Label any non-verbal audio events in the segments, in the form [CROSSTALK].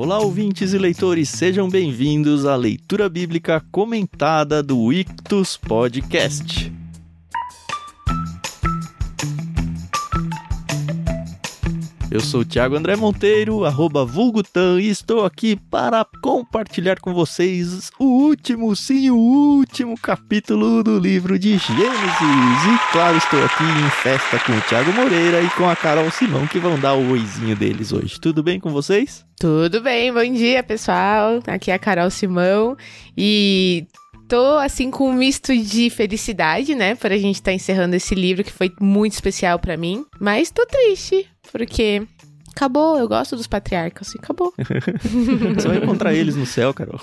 Olá, ouvintes e leitores, sejam bem-vindos à leitura bíblica comentada do Ictus Podcast. Eu sou o Thiago André Monteiro, arroba Vulgutan, e estou aqui para compartilhar com vocês o último, sim, o último capítulo do livro de Gênesis. E claro, estou aqui em festa com o Thiago Moreira e com a Carol Simão, que vão dar o oizinho deles hoje. Tudo bem com vocês? Tudo bem, bom dia pessoal. Aqui é a Carol Simão e tô assim com um misto de felicidade, né, para a gente estar tá encerrando esse livro que foi muito especial para mim, mas tô triste porque acabou, eu gosto dos patriarcas e acabou. [LAUGHS] Você vai encontrar eles no céu, Carol.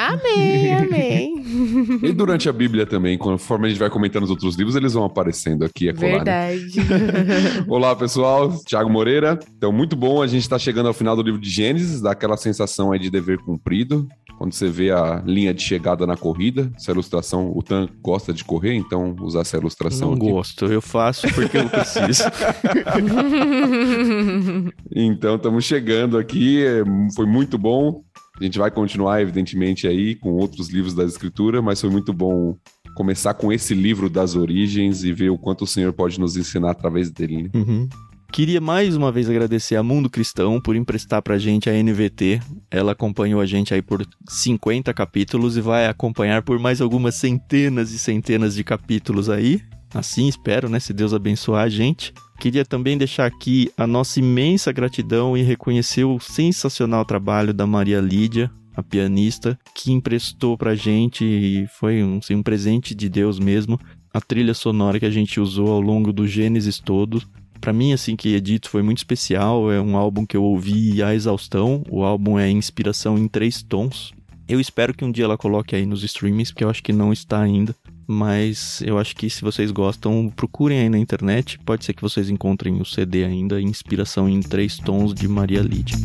Amém, amém. [LAUGHS] e durante a Bíblia também, conforme a gente vai comentando os outros livros, eles vão aparecendo aqui, é claro. Verdade. [LAUGHS] Olá, pessoal. Thiago Moreira. Então, muito bom. A gente está chegando ao final do livro de Gênesis, dá aquela sensação aí de dever cumprido. Quando você vê a linha de chegada na corrida, essa ilustração, o Tan gosta de correr, então usar essa ilustração Não aqui. gosto, eu faço porque eu preciso. [LAUGHS] então, estamos chegando aqui, é, foi muito bom. A gente vai continuar, evidentemente, aí com outros livros da Escritura, mas foi muito bom começar com esse livro das origens e ver o quanto o Senhor pode nos ensinar através dele. Né? Uhum. Queria mais uma vez agradecer a Mundo Cristão por emprestar pra gente a NVT. Ela acompanhou a gente aí por 50 capítulos e vai acompanhar por mais algumas centenas e centenas de capítulos aí. Assim espero, né? Se Deus abençoar a gente. Queria também deixar aqui a nossa imensa gratidão e reconhecer o sensacional trabalho da Maria Lídia, a pianista, que emprestou pra gente e foi um, assim, um presente de Deus mesmo. A trilha sonora que a gente usou ao longo do Gênesis todo. Para mim, assim que edito, foi muito especial. É um álbum que eu ouvi à exaustão. O álbum é inspiração em três tons. Eu espero que um dia ela coloque aí nos streamings, porque eu acho que não está ainda mas eu acho que se vocês gostam, procurem aí na internet. Pode ser que vocês encontrem o CD ainda, Inspiração em Três Tons de Maria Lídia.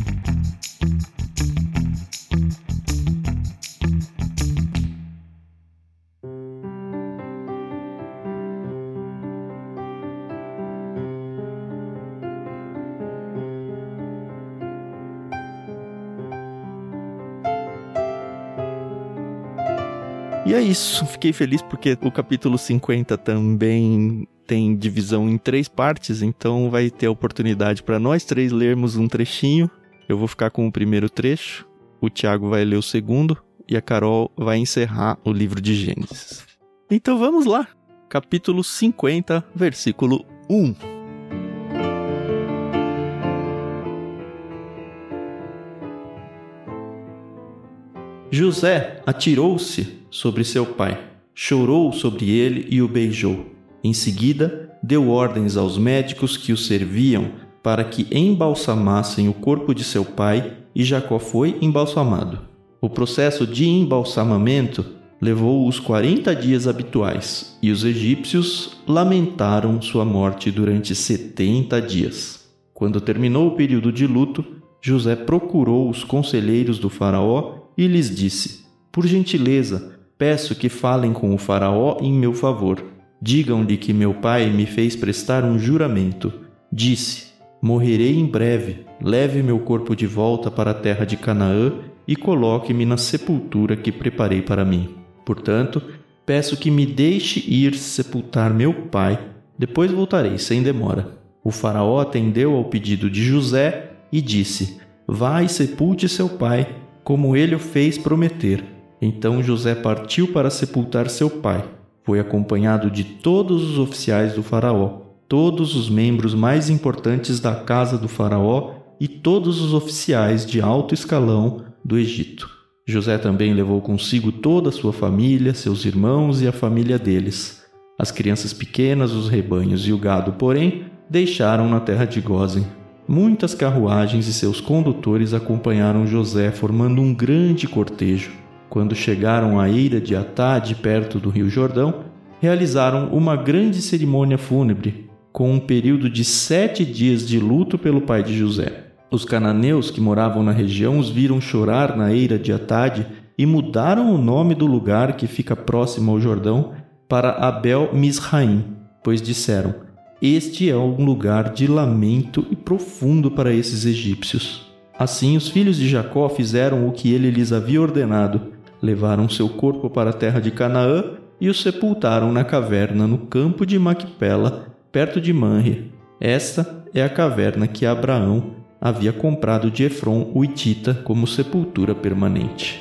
É isso, fiquei feliz porque o capítulo 50 também tem divisão em três partes, então vai ter a oportunidade para nós três lermos um trechinho. Eu vou ficar com o primeiro trecho, o Tiago vai ler o segundo e a Carol vai encerrar o livro de Gênesis. Então vamos lá, capítulo 50, versículo 1. José atirou-se sobre seu pai, chorou sobre ele e o beijou. Em seguida, deu ordens aos médicos que o serviam para que embalsamassem o corpo de seu pai e Jacó foi embalsamado. O processo de embalsamamento levou os 40 dias habituais e os egípcios lamentaram sua morte durante 70 dias. Quando terminou o período de luto, José procurou os conselheiros do Faraó e lhes disse: Por gentileza, peço que falem com o Faraó em meu favor. Digam-lhe que meu pai me fez prestar um juramento. Disse: Morrerei em breve. Leve meu corpo de volta para a terra de Canaã e coloque-me na sepultura que preparei para mim. Portanto, peço que me deixe ir sepultar meu pai. Depois voltarei sem demora. O Faraó atendeu ao pedido de José e disse: Vá e sepulte seu pai como ele o fez prometer. Então José partiu para sepultar seu pai. Foi acompanhado de todos os oficiais do Faraó, todos os membros mais importantes da casa do Faraó e todos os oficiais de alto escalão do Egito. José também levou consigo toda a sua família, seus irmãos e a família deles. As crianças pequenas, os rebanhos e o gado, porém, deixaram na terra de Gozen. Muitas carruagens e seus condutores acompanharam José, formando um grande cortejo. Quando chegaram à eira de Atade, perto do rio Jordão, realizaram uma grande cerimônia fúnebre, com um período de sete dias de luto pelo pai de José. Os cananeus que moravam na região os viram chorar na eira de Atade e mudaram o nome do lugar que fica próximo ao Jordão para Abel Misraim, pois disseram: este é um lugar de lamento e profundo para esses egípcios. Assim os filhos de Jacó fizeram o que ele lhes havia ordenado. Levaram seu corpo para a terra de Canaã e o sepultaram na caverna no campo de Macpela, perto de Manre. Esta é a caverna que Abraão havia comprado de Efron o Itita como sepultura permanente.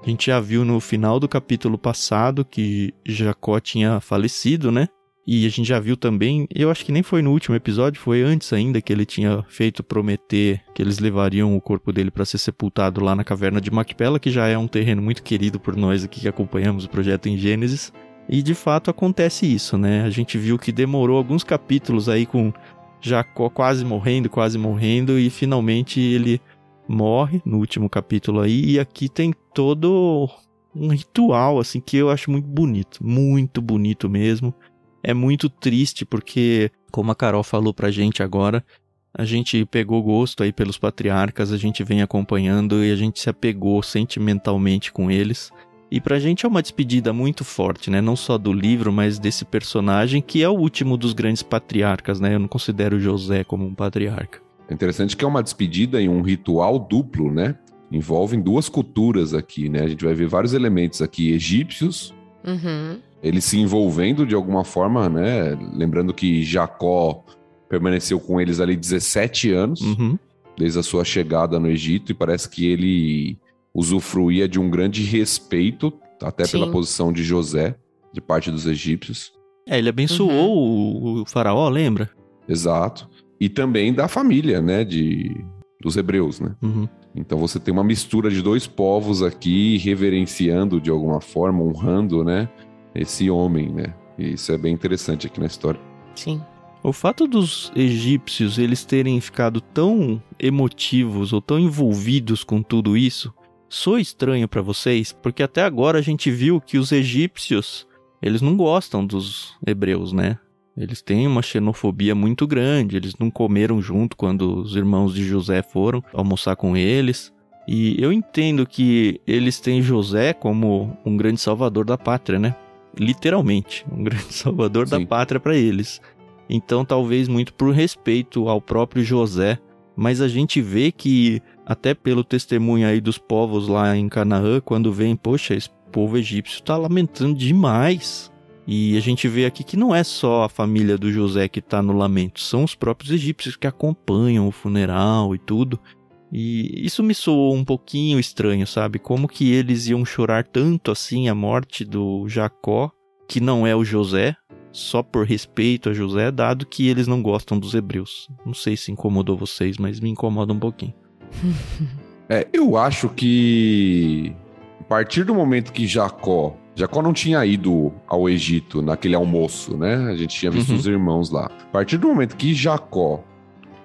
A gente já viu no final do capítulo passado que Jacó tinha falecido, né? E a gente já viu também, eu acho que nem foi no último episódio, foi antes ainda que ele tinha feito prometer que eles levariam o corpo dele para ser sepultado lá na caverna de Macpela, que já é um terreno muito querido por nós aqui que acompanhamos o projeto em Gênesis. E de fato acontece isso, né? A gente viu que demorou alguns capítulos aí com Jacó quase morrendo, quase morrendo, e finalmente ele morre no último capítulo aí, e aqui tem todo um ritual, assim, que eu acho muito bonito, muito bonito mesmo. É muito triste porque, como a Carol falou pra gente agora, a gente pegou gosto aí pelos patriarcas, a gente vem acompanhando e a gente se apegou sentimentalmente com eles. E pra gente é uma despedida muito forte, né? Não só do livro, mas desse personagem que é o último dos grandes patriarcas, né? Eu não considero José como um patriarca. É interessante que é uma despedida em um ritual duplo, né? Envolvem duas culturas aqui, né? A gente vai ver vários elementos aqui egípcios, Uhum. Eles se envolvendo de alguma forma, né? Lembrando que Jacó permaneceu com eles ali 17 anos, Uhum. desde a sua chegada no Egito, e parece que ele usufruía de um grande respeito, até Sim. pela posição de José, de parte dos egípcios. É, ele abençoou o, o faraó, lembra? Exato. E também da família, né? De, dos hebreus, né? Uhum. Então você tem uma mistura de dois povos aqui, reverenciando de alguma forma, honrando, né? Esse homem, né? E isso é bem interessante aqui na história. Sim. O fato dos egípcios eles terem ficado tão emotivos ou tão envolvidos com tudo isso soa estranho pra vocês, porque até agora a gente viu que os egípcios eles não gostam dos hebreus, né? Eles têm uma xenofobia muito grande, eles não comeram junto quando os irmãos de José foram almoçar com eles. E eu entendo que eles têm José como um grande salvador da pátria, né? Literalmente, um grande [LAUGHS] salvador da Sim. pátria pra eles. Então, talvez muito por respeito ao próprio José, mas a gente vê que até pelo testemunho aí dos povos lá em Canaã, quando vem, poxa, esse povo egípcio tá lamentando demais. E a gente vê aqui que não é só a família do José que tá no lamento, são os próprios egípcios que acompanham o funeral e tudo. E isso me soou um pouquinho estranho, sabe? Como que eles iam chorar tanto assim a morte do Jacó, que não é o José, só por respeito a José, dado que eles não gostam dos hebreus. Não sei se incomodou vocês, mas me incomoda um pouquinho. [LAUGHS] É, eu acho que a partir do momento que Jacó. Jacó não tinha ido ao Egito naquele almoço, né? A gente tinha visto Uhum. os irmãos lá. A partir do momento que Jacó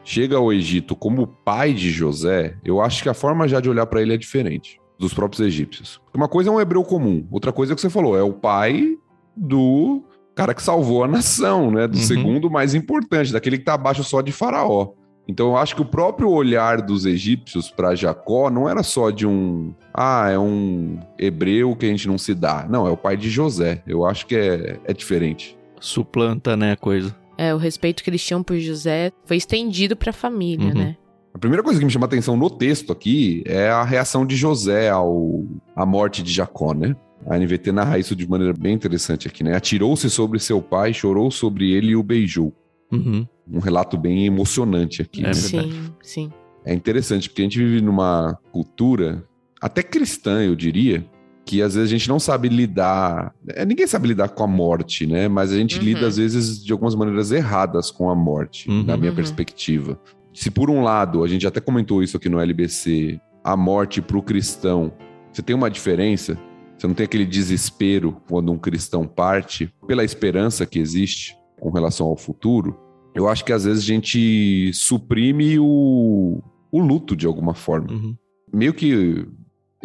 chega ao Egito como pai de José, eu acho que a forma já de olhar para ele é diferente dos próprios egípcios. Uma coisa é um hebreu comum, outra coisa é o que você falou, é o pai do cara que salvou a nação, né? Do Uhum. segundo mais importante, daquele que tá abaixo só de Faraó. Então eu acho que o próprio olhar dos egípcios para Jacó não era só de um, ah, é um hebreu que a gente não se dá. Não, é o pai de José. Eu acho que é, é diferente. Suplanta, né, a coisa. É, o respeito que eles tinham por José foi estendido pra família, Uhum. né? A primeira coisa que me chama a atenção no texto aqui é a reação de José ao à morte de Jacó, né? A NVT narra isso de maneira bem interessante aqui, né? Atirou-se sobre seu pai, chorou sobre ele e o beijou. Uhum. Um relato bem emocionante aqui. É né? sim, sim. É interessante porque a gente vive numa cultura, até cristã, eu diria, que às vezes a gente não sabe lidar. é, ninguém sabe lidar com a morte, né? Mas a gente Uhum. lida, às vezes, de algumas maneiras erradas com a morte, Uhum. na minha Uhum. perspectiva. Se por um lado, a gente até comentou isso aqui no LBC, a morte para o cristão, você tem uma diferença. Você não tem aquele desespero quando um cristão parte, pela esperança que existe com relação ao futuro. Eu acho que às vezes a gente suprime o, o luto de alguma forma. Uhum. Meio que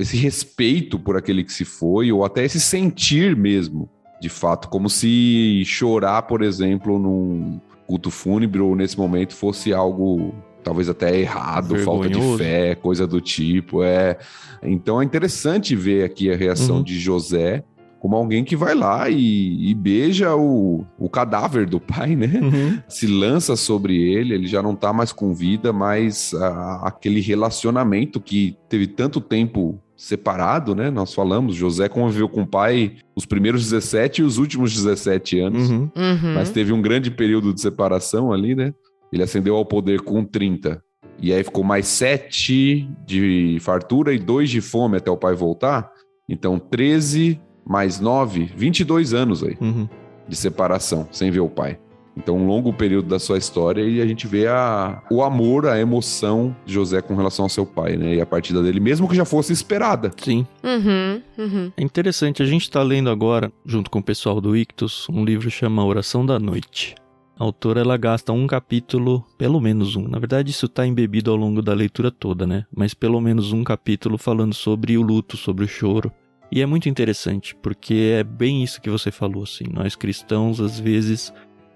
esse respeito por aquele que se foi, ou até esse sentir mesmo, de fato, como se chorar, por exemplo, num culto fúnebre ou nesse momento fosse algo talvez até errado, falta de fé, coisa do tipo. É. Então é interessante ver aqui a reação Uhum. de José como alguém que vai lá e, e beija o, o cadáver do pai, né? Uhum. Se lança sobre ele, ele já não tá mais com vida, mas a- aquele relacionamento que teve tanto tempo separado, né? Nós falamos, José conviveu com o pai os primeiros 17 e os últimos 17 anos, Uhum. Uhum. mas teve um grande período de separação ali, né? Ele ascendeu ao poder com 30. E aí ficou mais 7 de fartura e 2 de fome até o pai voltar. Então, 13 mais 9, 22 anos aí Uhum. de separação, sem ver o pai. Então, um longo período da sua história e a gente vê a, o amor, a emoção de José com relação ao seu pai, né? E a partida dele, mesmo que já fosse esperada. Sim. Uhum. Uhum. É interessante, a gente está lendo agora, junto com o pessoal do Ictus, um livro chama Oração da Noite. A autora ela gasta um capítulo, pelo menos um. Na verdade, isso está embebido ao longo da leitura toda, né? Mas pelo menos um capítulo falando sobre o luto, sobre o choro. E é muito interessante, porque é bem isso que você falou, assim. Nós cristãos, às vezes,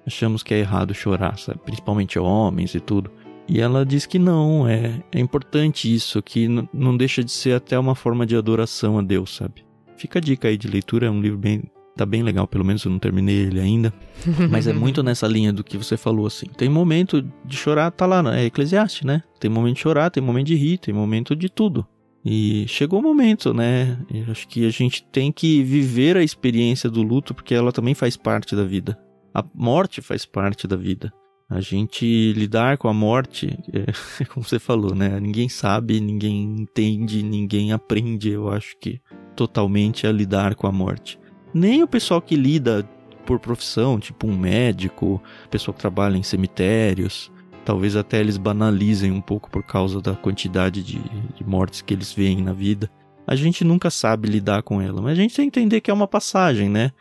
achamos que é errado chorar, sabe? Principalmente homens e tudo. E ela diz que não, é, é importante isso, que não deixa de ser até uma forma de adoração a Deus, sabe? Fica a dica aí de leitura, é um livro bem. tá bem legal, pelo menos eu não terminei ele ainda. [LAUGHS] Mas é muito nessa linha do que você falou, assim. Tem momento de chorar, tá lá, é Eclesiastes, né? Tem momento de chorar, tem momento de rir, tem momento de tudo. E chegou o momento, né? Eu acho que a gente tem que viver a experiência do luto, porque ela também faz parte da vida. A morte faz parte da vida. A gente lidar com a morte, é, [LAUGHS] como você falou, né? Ninguém sabe, ninguém entende, ninguém aprende, eu acho que totalmente a lidar com a morte. Nem o pessoal que lida por profissão, tipo um médico, pessoa que trabalha em cemitérios, talvez até eles banalizem um pouco por causa da quantidade de, de mortes que eles veem na vida. A gente nunca sabe lidar com ela, mas a gente tem que entender que é uma passagem, né?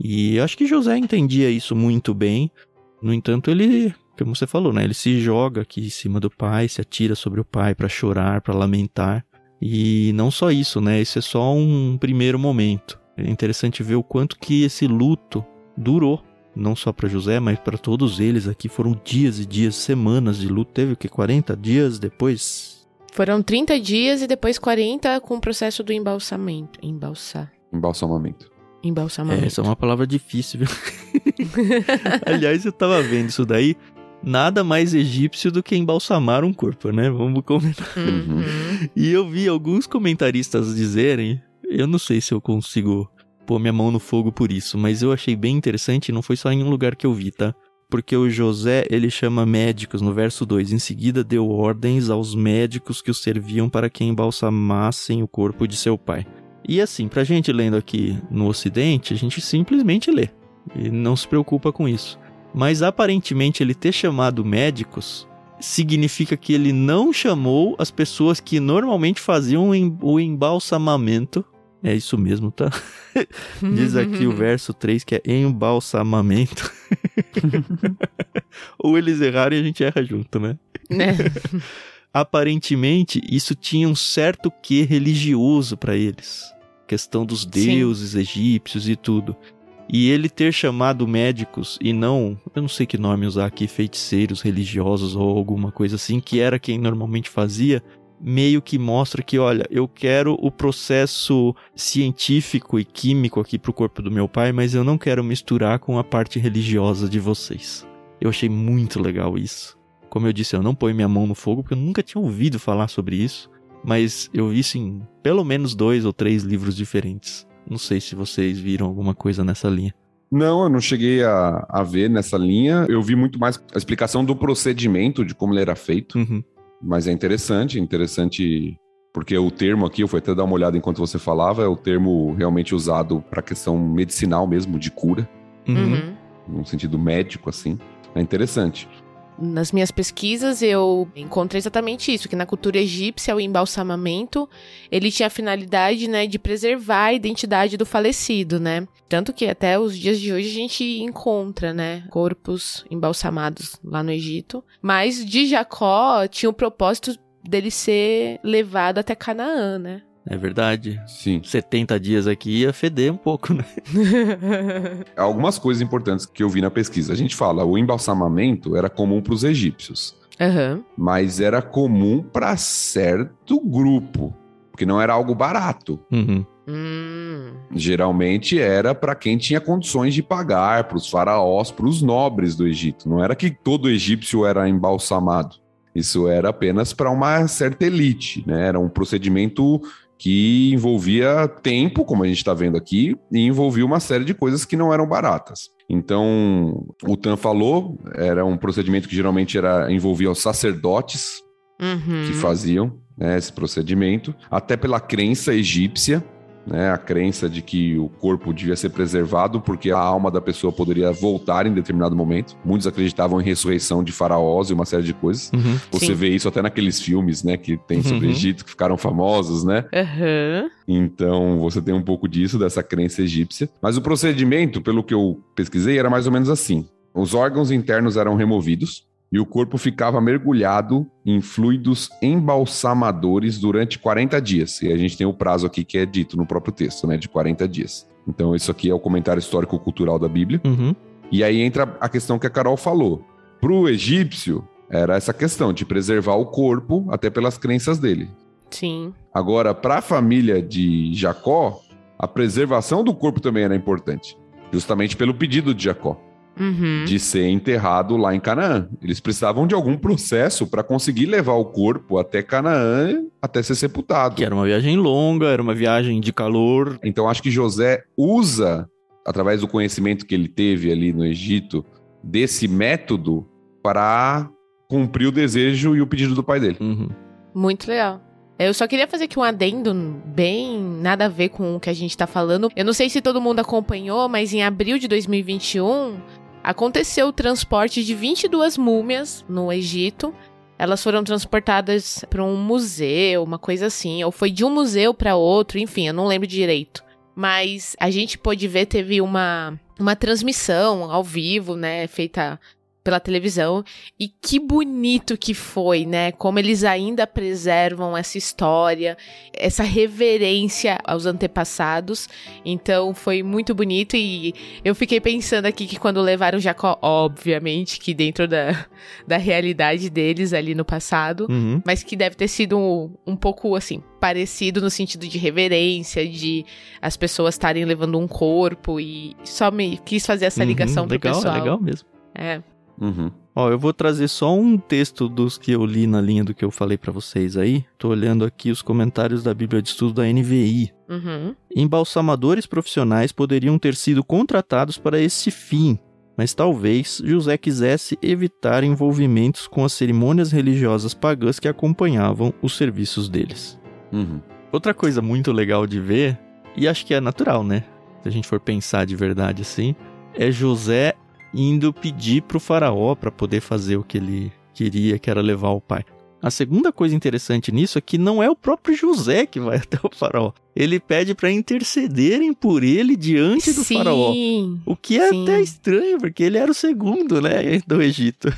E eu acho que José entendia isso muito bem. No entanto, ele, como você falou, né? Ele se joga aqui em cima do pai, se atira sobre o pai para chorar, para lamentar. E não só isso, né? Esse é só um primeiro momento. É interessante ver o quanto que esse luto durou, não só para José, mas para todos eles aqui. Foram dias e dias, semanas de luto. Teve o que 40 dias depois? Foram 30 dias e depois 40 com o processo do embalsamento. Embalsar. Embalsamamento. Embalsamamento. É, essa é uma palavra difícil, viu? [LAUGHS] Aliás, eu tava vendo isso daí. Nada mais egípcio do que embalsamar um corpo, né? Vamos comentar. Uhum. E eu vi alguns comentaristas dizerem, eu não sei se eu consigo pôr minha mão no fogo por isso, mas eu achei bem interessante, e não foi só em um lugar que eu vi, tá? Porque o José, ele chama médicos no verso 2, em seguida deu ordens aos médicos que o serviam para que embalsamassem o corpo de seu pai. E assim, pra gente lendo aqui no ocidente, a gente simplesmente lê e não se preocupa com isso. Mas aparentemente ele ter chamado médicos significa que ele não chamou as pessoas que normalmente faziam o embalsamamento. É isso mesmo, tá? [LAUGHS] Diz aqui o [LAUGHS] verso 3 que é embalsamamento. [LAUGHS] Ou eles erraram e a gente erra junto, né? Né? Aparentemente, isso tinha um certo quê religioso para eles. Questão dos deuses egípcios e tudo. E ele ter chamado médicos e não, eu não sei que nome usar aqui, feiticeiros religiosos ou alguma coisa assim, que era quem normalmente fazia, meio que mostra que, olha, eu quero o processo científico e químico aqui pro corpo do meu pai, mas eu não quero misturar com a parte religiosa de vocês. Eu achei muito legal isso. Como eu disse, eu não ponho minha mão no fogo porque eu nunca tinha ouvido falar sobre isso, mas eu vi isso em pelo menos dois ou três livros diferentes. Não sei se vocês viram alguma coisa nessa linha. Não, eu não cheguei a, a ver nessa linha. Eu vi muito mais a explicação do procedimento, de como ele era feito. Uhum. Mas é interessante, interessante porque o termo aqui, eu fui até dar uma olhada enquanto você falava, é o termo realmente usado para questão medicinal mesmo, de cura, Uhum. Uhum. num sentido médico, assim. É interessante. Nas minhas pesquisas eu encontrei exatamente isso, que na cultura egípcia o embalsamamento, ele tinha a finalidade, né, de preservar a identidade do falecido, né? Tanto que até os dias de hoje a gente encontra, né, corpos embalsamados lá no Egito, mas de Jacó tinha o propósito dele ser levado até Canaã, né? É verdade. Sim. 70 dias aqui ia feder um pouco, né? [LAUGHS] Algumas coisas importantes que eu vi na pesquisa. A gente fala, o embalsamamento era comum para os egípcios, Aham. mas era comum para certo grupo, porque não era algo barato. Uhum. Hum. Geralmente era para quem tinha condições de pagar, para os faraós, para os nobres do Egito. Não era que todo egípcio era embalsamado. Isso era apenas para uma certa elite, né? Era um procedimento que envolvia tempo, como a gente está vendo aqui, e envolvia uma série de coisas que não eram baratas. Então, o Tan falou, era um procedimento que geralmente era envolvia os sacerdotes Uhum. que faziam né, esse procedimento, até pela crença egípcia, né, a crença de que o corpo devia ser preservado porque a alma da pessoa poderia voltar em determinado momento. Muitos acreditavam em ressurreição de faraós e uma série de coisas. Uhum. Você Sim. vê isso até naqueles filmes, né, que tem sobre o Uhum. Egito, que ficaram famosos, né? Aham. Então você tem um pouco disso, dessa crença egípcia. Mas o procedimento, pelo que eu pesquisei, era mais ou menos assim: os órgãos internos eram removidos e o corpo ficava mergulhado em fluidos embalsamadores durante 40 dias. E a gente tem o prazo aqui que é dito no próprio texto, né, de 40 dias. Então isso aqui é o comentário histórico-cultural da Bíblia. Uhum. E aí entra a questão que a Carol falou. Para o egípcio, era essa questão de preservar o corpo, até pelas crenças dele. Sim. Agora, para a família de Jacó, a preservação do corpo também era importante, justamente pelo pedido de Jacó Uhum. de ser enterrado lá em Canaã. Eles precisavam de algum processo para conseguir levar o corpo até Canaã, até ser sepultado. Que era uma viagem longa, era uma viagem de calor. Então, acho que José usa, através do conhecimento que ele teve ali no Egito, desse método para cumprir o desejo e o pedido do pai dele. Uhum. Muito legal. Eu só queria fazer aqui um adendo bem nada a ver com o que a gente tá falando. Eu não sei se todo mundo acompanhou, mas em abril de 2021 aconteceu o transporte de 22 múmias no Egito. Elas foram transportadas para um museu, uma coisa assim, ou foi de um museu para outro, enfim, eu não lembro direito. Mas a gente pôde ver, teve uma, uma transmissão ao vivo, né, feita pela televisão. E que bonito que foi, né? Como eles ainda preservam essa história, essa reverência aos antepassados. Então foi muito bonito e eu fiquei pensando aqui que quando levaram Jacó, obviamente que dentro da, [LAUGHS] da realidade deles ali no passado, Uhum. mas que deve ter sido um, um pouco assim parecido no sentido de reverência, de as pessoas estarem levando um corpo e só me quis fazer essa ligação Uhum, pro legal, pessoal. É legal mesmo. É. Uhum. Ó, eu vou trazer só um texto dos que eu li na linha do que eu falei pra vocês aí. Tô olhando aqui os comentários da Bíblia de Estudo da NVI. Uhum. Embalsamadores profissionais poderiam ter sido contratados para esse fim, mas talvez José quisesse evitar envolvimentos com as cerimônias religiosas pagãs que acompanhavam os serviços deles. Uhum. Outra coisa muito legal de ver, e acho que é natural, né? Se a gente for pensar de verdade assim, é José indo pedir pro faraó para poder fazer o que ele queria, que era levar o pai. A segunda coisa interessante nisso é que não é o próprio José que vai [LAUGHS] até o faraó. Ele pede para intercederem por ele diante do Sim. faraó. O que é Sim. até estranho, porque ele era o segundo, né, [LAUGHS] do Egito.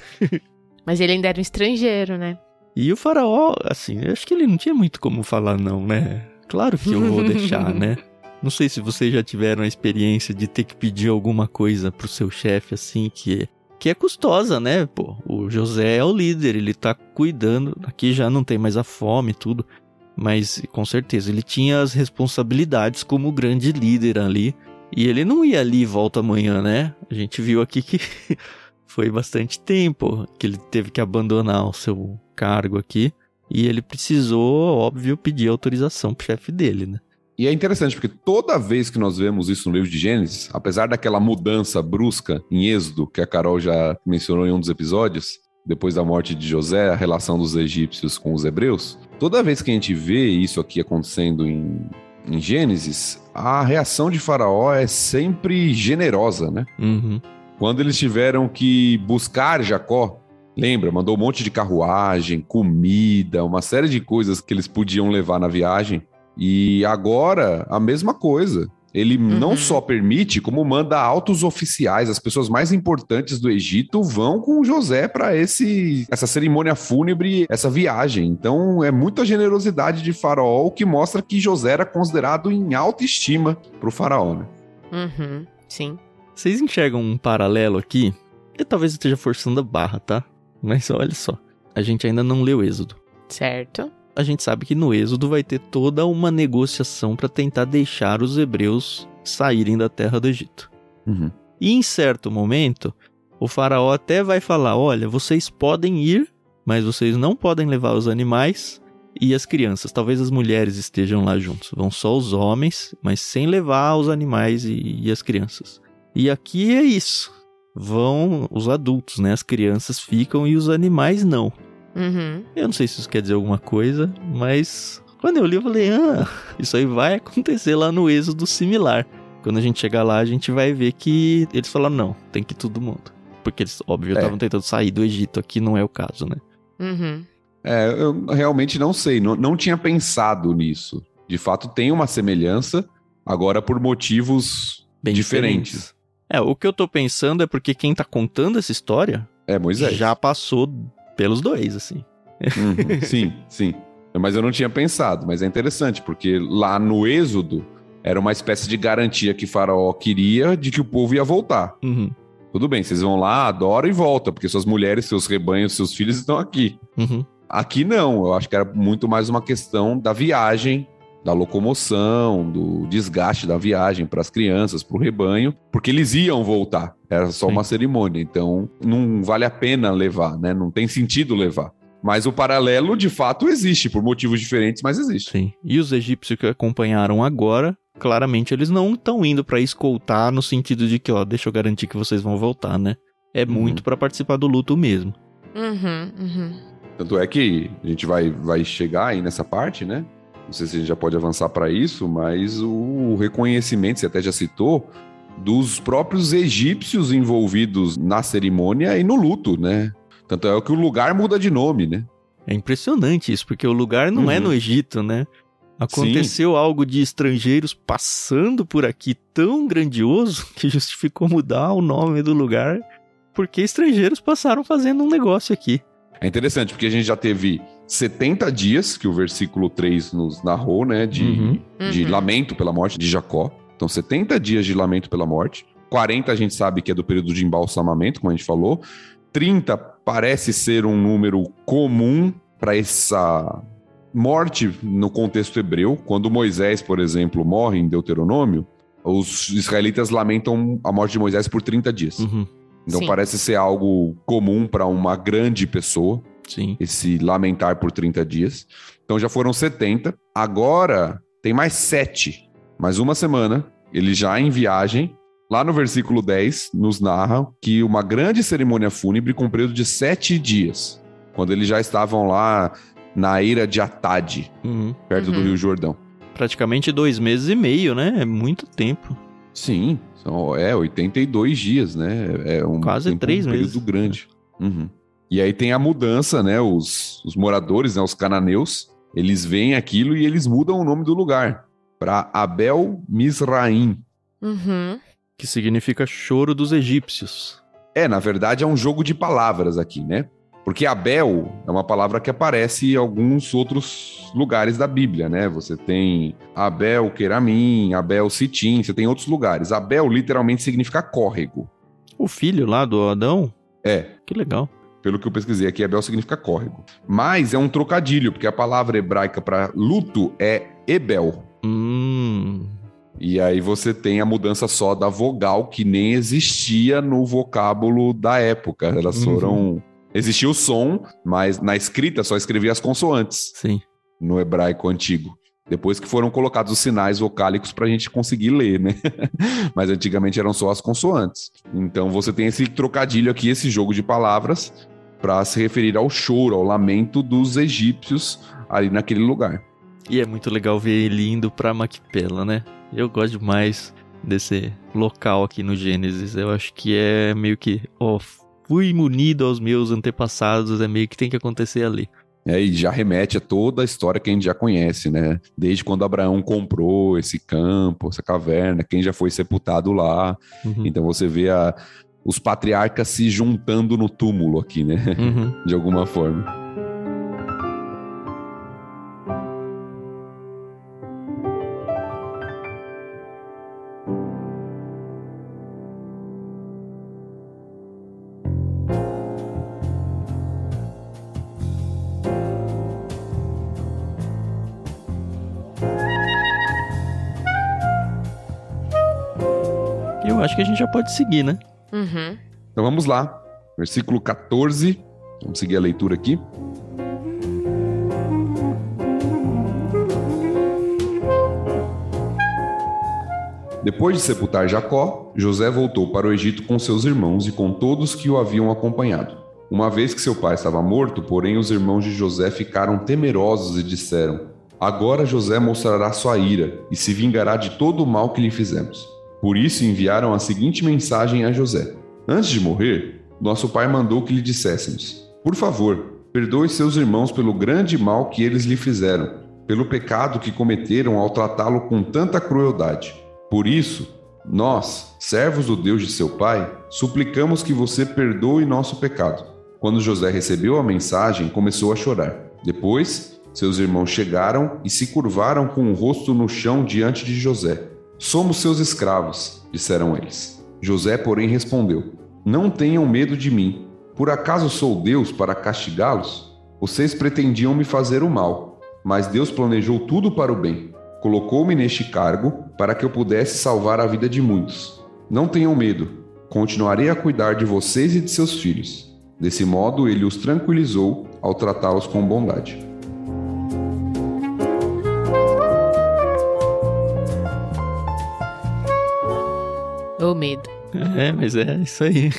Mas ele ainda era um estrangeiro, né? E o faraó, assim, eu acho que ele não tinha muito como falar não, né? Claro que eu vou [LAUGHS] deixar, né? Não sei se vocês já tiveram a experiência de ter que pedir alguma coisa pro seu chefe, assim, que que é custosa, né? Pô, o José é o líder, ele tá cuidando. Aqui já não tem mais a fome e tudo. Mas com certeza ele tinha as responsabilidades como grande líder ali. E ele não ia ali e volta amanhã, né? A gente viu aqui que [LAUGHS] foi bastante tempo que ele teve que abandonar o seu cargo aqui. E ele precisou, óbvio, pedir autorização pro chefe dele, né? E é interessante porque toda vez que nós vemos isso no livro de Gênesis, apesar daquela mudança brusca em Êxodo, que a Carol já mencionou em um dos episódios, depois da morte de José, a relação dos egípcios com os hebreus, toda vez que a gente vê isso aqui acontecendo em, em Gênesis, a reação de Faraó é sempre generosa, né? Uhum. Quando eles tiveram que buscar Jacó, lembra, mandou um monte de carruagem, comida, uma série de coisas que eles podiam levar na viagem. E agora, a mesma coisa. Ele não Uhum. só permite, como manda altos oficiais, as pessoas mais importantes do Egito vão com José para esse essa cerimônia fúnebre, essa viagem. Então é muita generosidade de Faraó, o que mostra que José era considerado em alta estima para o Faraó, né? Uhum. Sim. Vocês enxergam um paralelo aqui? Eu talvez esteja forçando a barra, tá? Mas olha só, a gente ainda não leu Êxodo. Certo. A gente sabe que no Êxodo vai ter toda uma negociação para tentar deixar os hebreus saírem da terra do Egito. Uhum. E em certo momento, o faraó até vai falar: olha, vocês podem ir, mas vocês não podem levar os animais e as crianças. Talvez as mulheres estejam lá juntos. Vão só os homens, mas sem levar os animais e, e as crianças. E aqui é isso. Vão os adultos, né? As crianças ficam e os animais não. Uhum. Eu não sei se isso quer dizer alguma coisa, mas quando eu li eu falei, ah, isso aí vai acontecer lá no êxodo similar. Quando a gente chegar lá, a gente vai ver que eles falaram, não, tem que ir todo mundo. Porque eles, óbvio, É. estavam tentando sair do Egito, aqui não é o caso, né? Uhum. É, eu realmente não sei, não, não tinha pensado nisso. De fato, tem uma semelhança, agora por motivos Bem diferentes. É, o que eu tô pensando é porque quem tá contando essa história É, Moisés. já passou pelos dois, assim. Uhum, [LAUGHS] sim, sim. Mas eu não tinha pensado, mas é interessante, porque lá no Êxodo era uma espécie de garantia que Faraó queria de que o povo ia voltar. Uhum, Tudo bem, vocês vão lá, adoram e voltam, porque suas mulheres, seus rebanhos, seus filhos estão aqui. uhum. Aqui não, eu acho que era muito mais uma questão da viagem, da locomoção, do desgaste da viagem para as crianças, para o rebanho, porque eles iam voltar. Era só Sim. uma cerimônia, então não vale a pena levar, né? Não tem sentido levar. Mas o paralelo de fato existe, por motivos diferentes, mas existe. Sim. E os egípcios que acompanharam agora, claramente eles não estão indo pra escoltar no sentido de que, ó, deixa eu garantir que vocês vão voltar, né? É Uhum. muito pra participar do luto mesmo. Uhum. Uhum. Tanto é que a gente vai, vai chegar aí nessa parte, né? Não sei se a gente já pode avançar para isso, mas o reconhecimento, você até já citou, dos próprios egípcios envolvidos na cerimônia e no luto, né? Tanto é que o lugar muda de nome, né? É impressionante isso, porque o lugar não é Uhum. no Egito, né? Aconteceu algo de estrangeiros passando por aqui tão grandioso [LAUGHS] que justificou mudar o nome do lugar, porque estrangeiros passaram fazendo um negócio aqui. É interessante, porque a gente já teve 70 dias, que o versículo 3 nos narrou, né? De, Uhum. de Uhum. lamento pela morte de Jacó. Então, 70 dias de lamento pela morte. 40 a gente sabe que é do período de embalsamamento, como a gente falou. 30 parece ser um número comum para essa morte no contexto hebreu. Quando Moisés, por exemplo, morre em Deuteronômio, os israelitas lamentam a morte de Moisés por 30 dias. Uhum. Então Sim. parece ser algo comum para uma grande pessoa Sim. esse lamentar por 30 dias. Então já foram 70. Agora tem mais 7. Mais uma semana. Ele já em viagem. Lá no versículo 10, nos narra que uma grande cerimônia fúnebre com um período de sete dias. Quando eles já estavam lá na eira de Atad, Uhum. perto do Uhum. Rio Jordão. Praticamente dois meses e meio, né? É muito tempo. Sim, são, é 82 dias, né? É um, Quase tempo- três um período meses. grande. Uhum. E aí tem a mudança, né? Os, os moradores, né? os cananeus, eles veem aquilo e eles mudam o nome do lugar para Abel Misraim. Uhum. Que significa choro dos egípcios. É, na verdade é um jogo de palavras aqui, né? Porque Abel é uma palavra que aparece em alguns outros lugares da Bíblia, né? Você tem Abel Queramim, Abel Sitim, você tem outros lugares. Abel literalmente significa córrego. O filho lá do Adão? É, Que legal. Pelo que eu pesquisei aqui, Abel significa córrego. Mas é um trocadilho, porque a palavra hebraica para luto é Ebel. Hum. E aí você tem a mudança só da vogal, que nem existia no vocábulo da época. Elas Uhum. foram. Existia o som, mas na escrita só escrevia as consoantes Sim. no hebraico antigo. Depois que foram colocados os sinais vocálicos para a gente conseguir ler, né? [LAUGHS] Mas antigamente eram só as consoantes. Então você tem esse trocadilho aqui, esse jogo de palavras, para se referir ao choro, ao lamento dos egípcios ali naquele lugar. E é muito legal ver ele indo pra Macpela, né? Eu gosto demais desse local aqui no Gênesis. Eu acho que é meio que, ó, fui munido aos meus antepassados, é meio que tem que acontecer ali. É, e já remete a toda a história que a gente já conhece, né? Desde quando Abraão comprou esse campo, essa caverna, quem já foi sepultado lá. Uhum. Então você vê a- os patriarcas se juntando no túmulo aqui, né? Uhum. [LAUGHS] De alguma forma. acho que a gente já pode seguir, né? Uhum. Então vamos lá. Versículo 14. Vamos seguir a leitura aqui. Depois de sepultar Jacó, José voltou para o Egito com seus irmãos e com todos que o haviam acompanhado. Uma vez que seu pai estava morto, porém os irmãos de José ficaram temerosos e disseram: Agora José mostrará sua ira e se vingará de todo o mal que lhe fizemos. Por isso enviaram a seguinte mensagem a José: Antes de morrer, nosso pai mandou que lhe disséssemos: Por favor, perdoe seus irmãos pelo grande mal que eles lhe fizeram, pelo pecado que cometeram ao tratá-lo com tanta crueldade. Por isso, nós, servos do Deus de seu pai, suplicamos que você perdoe nosso pecado. Quando José recebeu a mensagem, começou a chorar. Depois, seus irmãos chegaram e se curvaram com o rosto no chão diante de José. Somos seus escravos, disseram eles. José, porém, respondeu: Não tenham medo de mim. Por acaso sou Deus para castigá-los? Vocês pretendiam me fazer o mal, mas Deus planejou tudo para o bem colocou-me neste cargo para que eu pudesse salvar a vida de muitos. Não tenham medo, continuarei a cuidar de vocês e de seus filhos. Desse modo, ele os tranquilizou ao tratá-los com bondade. Medo. É, mas é isso aí.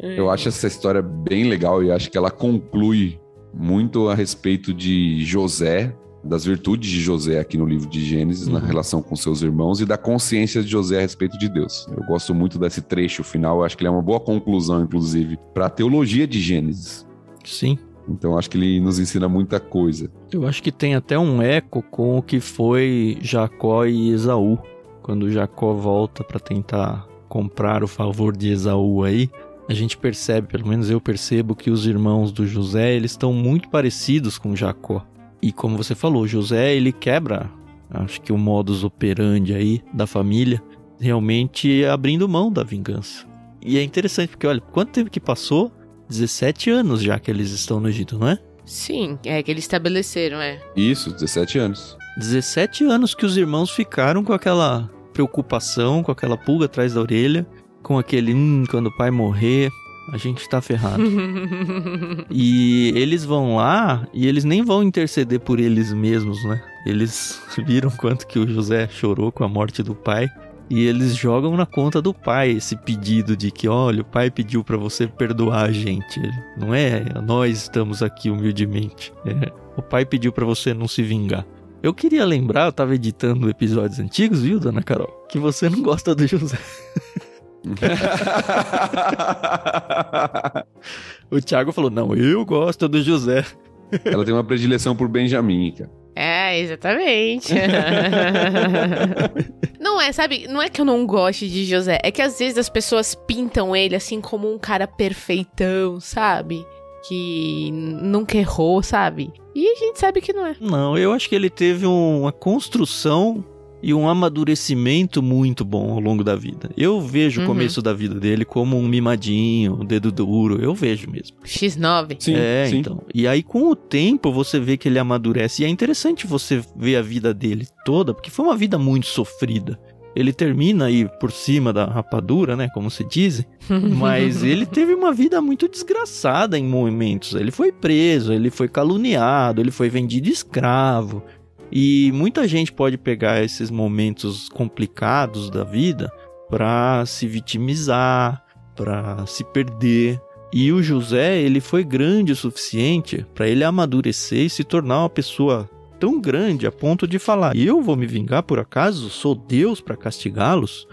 Eu acho essa história bem legal e acho que ela conclui muito a respeito de José das virtudes de José aqui no livro de Gênesis, uhum. na relação com seus irmãos, e da consciência de José a respeito de Deus. Eu gosto muito desse trecho final, acho que ele é uma boa conclusão, inclusive, para a teologia de Gênesis. Sim. Então acho que ele nos ensina muita coisa. Eu acho que tem até um eco com o que foi Jacó e Esaú. Quando Jacó volta para tentar comprar o favor de Esaú aí, a gente percebe, pelo menos eu percebo, que os irmãos do José eles estão muito parecidos com Jacó. E como você falou, José ele quebra, acho que o modus operandi aí da família, realmente abrindo mão da vingança. E é interessante porque olha, quanto tempo que passou? 17 anos já que eles estão no Egito, não é? Sim, é que eles estabeleceram, é. Isso, 17 anos. 17 anos que os irmãos ficaram com aquela preocupação, com aquela pulga atrás da orelha, com aquele hum, quando o pai morrer, a gente tá ferrado. [LAUGHS] e eles vão lá e eles nem vão interceder por eles mesmos, né? Eles [LAUGHS] viram quanto que o José chorou com a morte do pai. E eles jogam na conta do pai esse pedido de que, olha, o pai pediu para você perdoar a gente. Não é nós estamos aqui humildemente. É, o pai pediu para você não se vingar. Eu queria lembrar, eu tava editando episódios antigos, viu, dona Carol? Que você não gosta do José. [LAUGHS] o Thiago falou: Não, eu gosto do José. Ela tem uma predileção por Benjamin, cara. É, exatamente. [LAUGHS] não é, sabe? Não é que eu não goste de José, é que às vezes as pessoas pintam ele assim como um cara perfeitão, sabe? Que nunca errou, sabe? E a gente sabe que não é. Não, eu acho que ele teve uma construção e um amadurecimento muito bom ao longo da vida. Eu vejo uhum. o começo da vida dele como um mimadinho, um dedo duro, eu vejo mesmo. X9. Sim, é, sim. então. E aí com o tempo você vê que ele amadurece e é interessante você ver a vida dele toda, porque foi uma vida muito sofrida. Ele termina aí por cima da rapadura, né, como se diz, [LAUGHS] mas ele teve uma vida muito desgraçada em momentos. Ele foi preso, ele foi caluniado, ele foi vendido escravo, e muita gente pode pegar esses momentos complicados da vida para se vitimizar, para se perder. E o José, ele foi grande o suficiente para ele amadurecer e se tornar uma pessoa tão grande a ponto de falar: "Eu vou me vingar por acaso? Sou Deus para castigá-los?"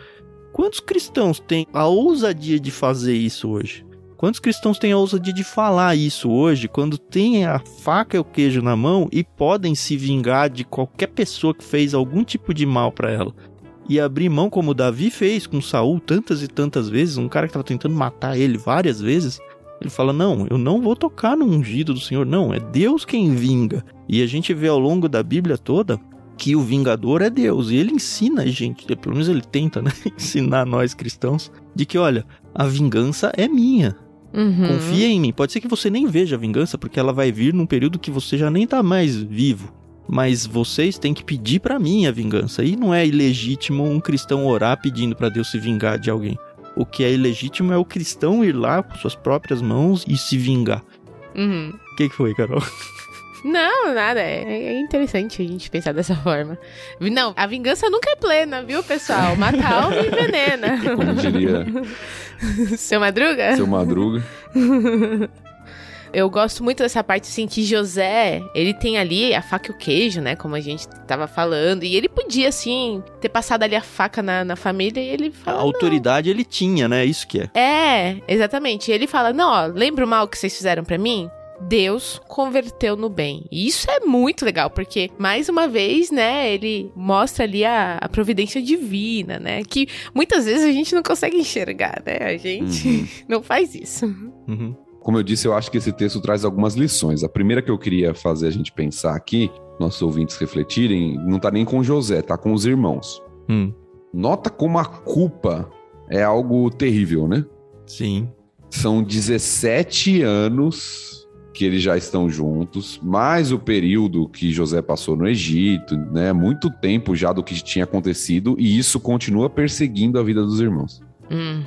Quantos cristãos têm a ousadia de fazer isso hoje? Quantos cristãos têm a ousadia de falar isso hoje, quando têm a faca e o queijo na mão e podem se vingar de qualquer pessoa que fez algum tipo de mal para ela? E abrir mão como Davi fez com Saul tantas e tantas vezes, um cara que estava tentando matar ele várias vezes. Ele fala: Não, eu não vou tocar no ungido do Senhor, não, é Deus quem vinga. E a gente vê ao longo da Bíblia toda que o vingador é Deus. E ele ensina a gente, pelo menos ele tenta, né? [LAUGHS] Ensinar nós cristãos, de que, olha, a vingança é minha. Uhum. Confia em mim. Pode ser que você nem veja a vingança, porque ela vai vir num período que você já nem tá mais vivo. mas vocês têm que pedir para mim a vingança. E não é ilegítimo um cristão orar pedindo para Deus se vingar de alguém. O que é ilegítimo é o cristão ir lá com suas próprias mãos e se vingar. Uhum. O que, que foi, Carol? Não, nada. É, é interessante a gente pensar dessa [LAUGHS] forma. Não, a vingança nunca é plena, viu, pessoal? Mata a alma e envenena. Como diria [LAUGHS] Seu Madruga? seu Madruga. [LAUGHS] Eu gosto muito dessa parte, assim, que José, ele tem ali a faca e o queijo, né? Como a gente tava falando. E ele podia, assim, ter passado ali a faca na, na família e ele A fala. autoridade ele tinha, né? Isso que é. É, exatamente. E ele fala: Não, ó, lembra o mal que vocês fizeram pra mim? Deus converteu no bem. E isso é muito legal, porque, mais uma vez, né, ele mostra ali a, a providência divina, né? Que muitas vezes a gente não consegue enxergar, né? A gente [LAUGHS] não faz isso. Uhum. Como eu disse, eu acho que esse texto traz algumas lições. A primeira que eu queria fazer a gente pensar aqui, nossos ouvintes refletirem, não tá nem com José, tá com os irmãos. Hum, Nota como a culpa é algo terrível, né? sim. São 17 anos que eles já estão juntos, mais o período que José passou no Egito, né? Muito tempo já do que tinha acontecido e isso continua perseguindo a vida dos irmãos. Uhum.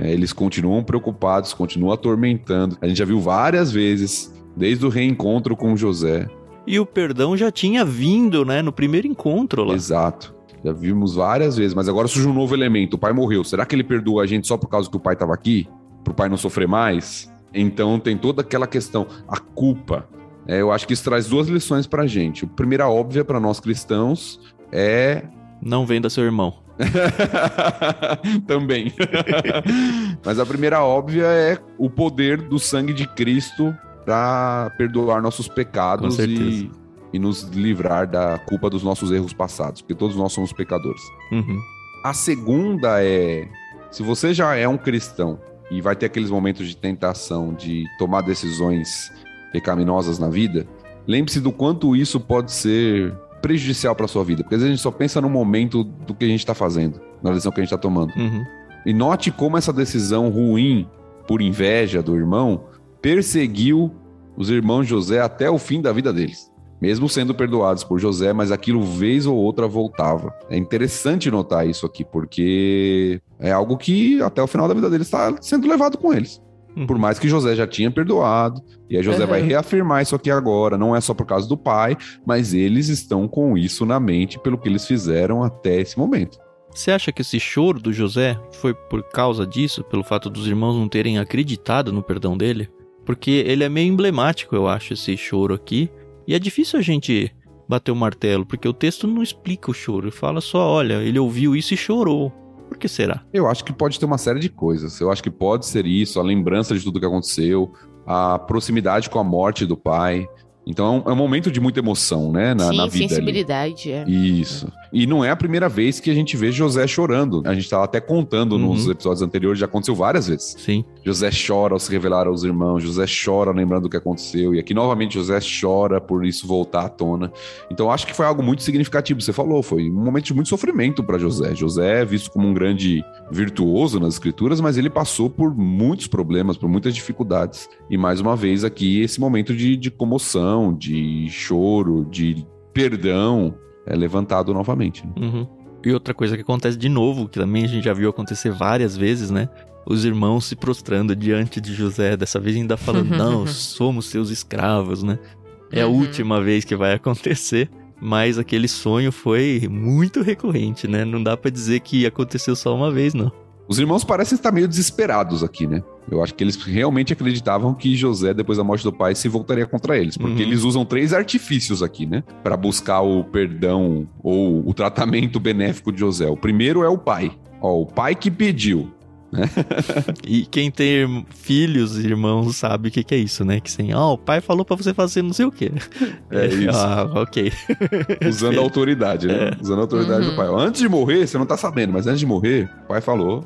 É, eles continuam preocupados, continuam atormentando. A gente já viu várias vezes, desde o reencontro com José. E o perdão já tinha vindo, né? No primeiro encontro lá. Exato. Já vimos várias vezes, mas agora surge um novo elemento. O pai morreu. Será que ele perdoa a gente só por causa que o pai estava aqui? Pro pai não sofrer mais? Então tem toda aquela questão, a culpa. É, eu acho que isso traz duas lições pra gente. A primeira, óbvia, para nós cristãos, é Não venda seu irmão. [LAUGHS] Também. [LAUGHS] Mas a primeira óbvia é o poder do sangue de Cristo para perdoar nossos pecados e, e nos livrar da culpa dos nossos erros passados, porque todos nós somos pecadores. Uhum. A segunda é: se você já é um cristão e vai ter aqueles momentos de tentação de tomar decisões pecaminosas na vida, lembre-se do quanto isso pode ser prejudicial para sua vida, porque às vezes a gente só pensa no momento do que a gente está fazendo, na decisão que a gente está tomando. Uhum. E note como essa decisão ruim, por inveja do irmão, perseguiu os irmãos José até o fim da vida deles. Mesmo sendo perdoados por José, mas aquilo vez ou outra voltava. É interessante notar isso aqui, porque é algo que até o final da vida deles está sendo levado com eles. Uhum. Por mais que José já tinha perdoado, e aí José Uhum. vai reafirmar isso aqui agora, não é só por causa do pai, mas eles estão com isso na mente pelo que eles fizeram até esse momento. Você acha que esse choro do José foi por causa disso, pelo fato dos irmãos não terem acreditado no perdão dele? Porque ele é meio emblemático, eu acho, esse choro aqui. E é difícil a gente bater o martelo, porque o texto não explica o choro. Ele fala só, olha, ele ouviu isso e chorou. Por que será? Eu acho que pode ter uma série de coisas. Eu acho que pode ser isso, a lembrança de tudo que aconteceu, a proximidade com a morte do pai. Então é um, é um momento de muita emoção, né, na, Sim, na vida ali. sensibilidade. É. Isso. E não é a primeira vez que a gente vê José chorando. A gente tava até contando Uhum. nos episódios anteriores, já aconteceu várias vezes. Sim. José chora ao se revelar aos irmãos, José chora lembrando do que aconteceu, e aqui novamente José chora por isso voltar à tona. Então acho que foi algo muito significativo. Você falou, foi um momento de muito sofrimento para José. José é visto como um grande virtuoso nas escrituras, mas ele passou por muitos problemas, por muitas dificuldades. E mais uma vez aqui esse momento de, de comoção, de choro, de perdão é levantado novamente. né? Uhum. E outra coisa que acontece de novo, que também a gente já viu acontecer várias vezes, né? Os irmãos se prostrando diante de José, dessa vez ainda falando, [LAUGHS] não, somos seus escravos, né? É a Uhum. última vez que vai acontecer, mas aquele sonho foi muito recorrente, né? Não dá pra dizer que aconteceu só uma vez, não. Os irmãos parecem estar meio desesperados aqui, né? Eu acho que eles realmente acreditavam que José, depois da morte do pai, se voltaria contra eles. Porque Uhum. eles usam três artifícios aqui, né? Para buscar o perdão ou o tratamento benéfico de José. O primeiro é o pai. Ó, o pai que pediu. [LAUGHS] E quem tem irm- filhos, irmãos, sabe o que, que é isso, né? Que assim, ó, o pai falou pra você fazer não sei o quê. É [LAUGHS] isso. Ah, ok. [LAUGHS] Usando a autoridade, né? Usando a autoridade Uhum. do pai. Antes de morrer, você não tá sabendo, mas antes de morrer, o pai falou.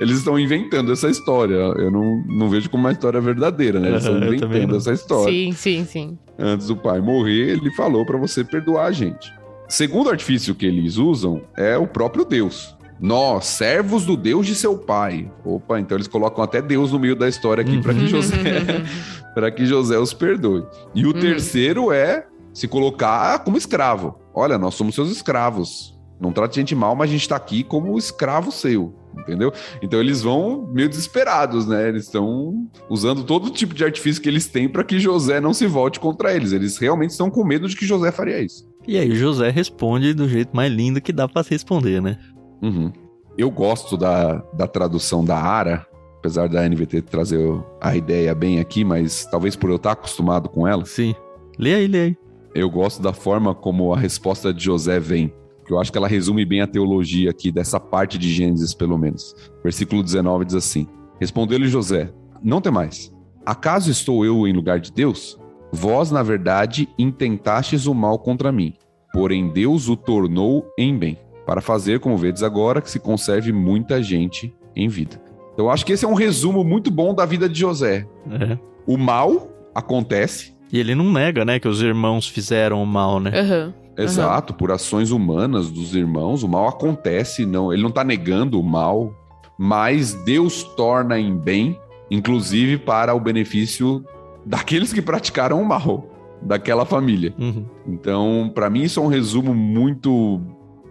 Eles estão inventando essa história. Eu não, não vejo como uma história verdadeira, né? Eles estão inventando essa história. Sim, sim, sim. antes do pai morrer, ele falou para você perdoar a gente. Segundo artifício que eles usam é o próprio Deus. Nós, servos do Deus de seu pai. Opa, então eles colocam até Deus no meio da história aqui para que José, [LAUGHS] para que José os perdoe. E o Uhum. terceiro é se colocar como escravo. Olha, nós somos seus escravos. Não trate a gente mal, mas a gente está aqui como escravo seu, entendeu? Então eles vão meio desesperados, né? Eles estão usando todo tipo de artifício que eles têm para que José não se volte contra eles. Eles realmente estão com medo de que José faria isso. E aí José responde do jeito mais lindo que dá para responder, né? Uhum. Eu gosto da, da tradução da Ara, apesar da NVT trazer a ideia bem aqui, mas talvez por eu estar acostumado com ela. Sim. Lê aí, lê aí. Eu gosto da forma como a resposta de José vem que eu acho que ela resume bem a teologia aqui dessa parte de Gênesis, pelo menos. Versículo 19 diz assim: Respondeu-lhe José: Não temais. Acaso estou eu em lugar de Deus? Vós, na verdade, intentastes o mal contra mim, porém Deus o tornou em bem, para fazer, como vedes agora, que se conserve muita gente em vida. Então, eu acho que esse é um resumo muito bom da vida de José. É. O mal acontece. E ele não nega, né, que os irmãos fizeram o mal, né? Aham. Exato, por ações humanas dos irmãos, o mal acontece, não, ele não está negando o mal, mas Deus torna em bem, inclusive para o benefício daqueles que praticaram o mal, daquela família. Uhum. Então, para mim, isso é um resumo muito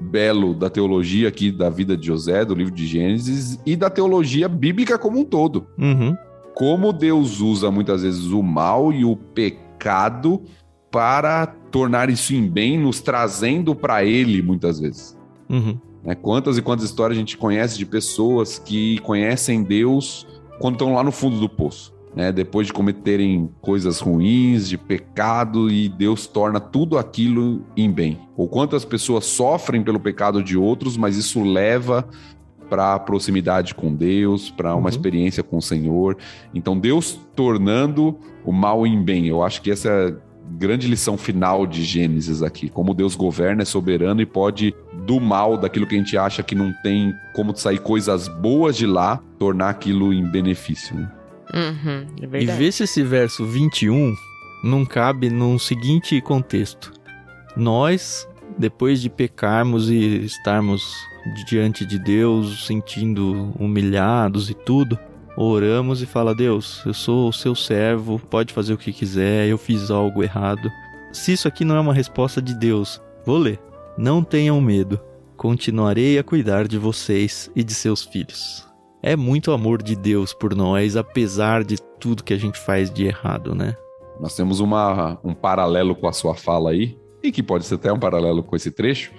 belo da teologia aqui da vida de José, do livro de Gênesis e da teologia bíblica como um todo. Uhum. Como Deus usa muitas vezes o mal e o pecado para tornar isso em bem, nos trazendo para Ele muitas vezes. Uhum. Né? Quantas e quantas histórias a gente conhece de pessoas que conhecem Deus quando estão lá no fundo do poço. Né? Depois de cometerem coisas ruins, de pecado, e Deus torna tudo aquilo em bem. Ou quantas pessoas sofrem pelo pecado de outros, mas isso leva para proximidade com Deus, para uma Uhum. experiência com o Senhor. Então, Deus tornando o mal em bem. Eu acho que essa é a grande lição final de Gênesis aqui. Como Deus governa, é soberano e pode, do mal, daquilo que a gente acha que não tem como sair coisas boas de lá, tornar aquilo em benefício. né? Uhum, é E vê se esse verso 21 não cabe num seguinte contexto. Nós, depois de pecarmos e estarmos diante de Deus, sentindo humilhados e tudo, oramos e fala: Deus, eu sou o seu servo, pode fazer o que quiser, eu fiz algo errado. Se isso aqui não é uma resposta de Deus, vou ler. Não tenham medo, continuarei a cuidar de vocês e de seus filhos. É muito amor de Deus por nós, apesar de tudo que a gente faz de errado, né? Nós temos uma, um paralelo com a sua fala aí, e que pode ser até um paralelo com esse trecho,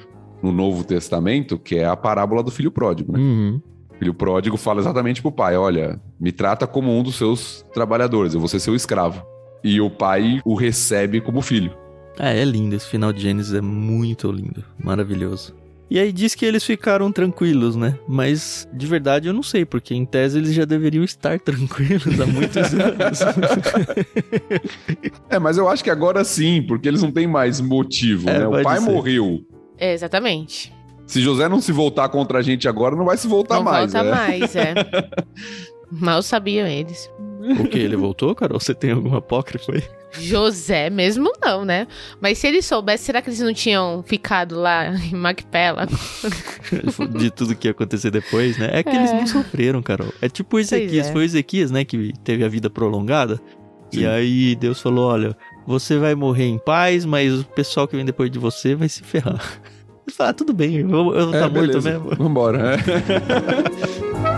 no Novo Testamento, que é a parábola do filho pródigo, né? Uhum. O filho pródigo fala exatamente pro pai: olha, me trata como um dos seus trabalhadores, eu vou ser seu escravo. E o pai o recebe como filho. É, é lindo. Esse final de Gênesis é muito lindo. Maravilhoso. E aí diz que eles ficaram tranquilos, né? Mas de verdade eu não sei, porque em tese eles já deveriam estar [LAUGHS] tranquilos há muitos anos. [LAUGHS] É, mas eu acho que agora sim, porque eles não têm mais motivo, É, né? O pai ser. morreu. É, exatamente. Se José não se voltar contra a gente agora, não vai se voltar não mais, volta né? mais, é. [LAUGHS] Mal sabiam eles. o que? Ele voltou, Carol? Você tem alguma apócrifo aí? José mesmo não, né? Mas se eles soubessem, será que eles não tinham ficado lá em Macpela? [LAUGHS] De tudo que ia acontecer depois, né? É que eles É. não sofreram, Carol. É tipo o Ezequias. é. Foi o Ezequias, né? Que teve a vida prolongada. E Sim. aí Deus falou: olha, você vai morrer em paz, mas o pessoal que vem depois de você vai se ferrar. [LAUGHS] Ele fala, ah, tudo bem, eu, vou É, tá morto mesmo. Vambora. é. [LAUGHS]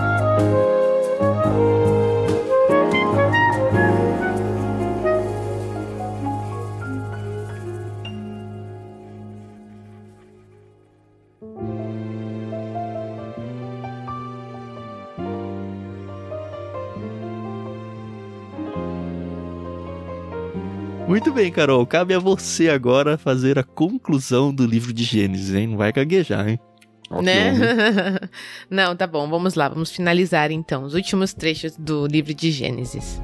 Muito bem, Carol. Cabe a você agora fazer a conclusão do livro de Gênesis, hein? Não vai gaguejar, hein? Né? [LAUGHS] não, tá bom, vamos lá, vamos finalizar então os últimos trechos do livro de Gênesis.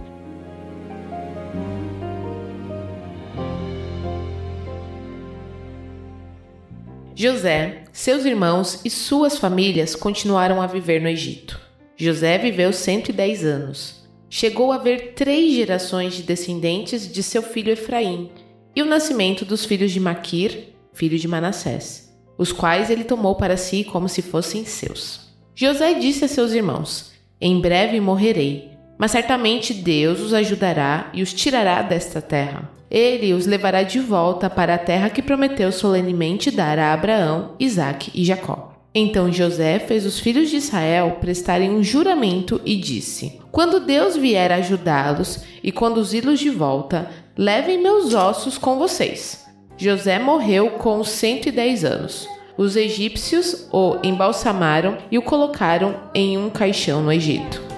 José, seus irmãos e suas famílias continuaram a viver no Egito. José viveu 110 anos. Chegou a ver três gerações de descendentes de seu filho Efraim e o nascimento dos filhos de Maquir, filho de Manassés, os quais ele tomou para si como se fossem seus. José disse a seus irmãos: Em breve morrerei, mas certamente Deus os ajudará e os tirará desta terra. Ele os levará de volta para a terra que prometeu solenemente dar a Abraão, Isaque e Jacó. Então José fez os filhos de Israel prestarem um juramento e disse: Quando Deus vier ajudá-los e conduzi-los de volta, levem meus ossos com vocês. José morreu com 110 anos. Os egípcios o embalsamaram e o colocaram em um caixão no Egito.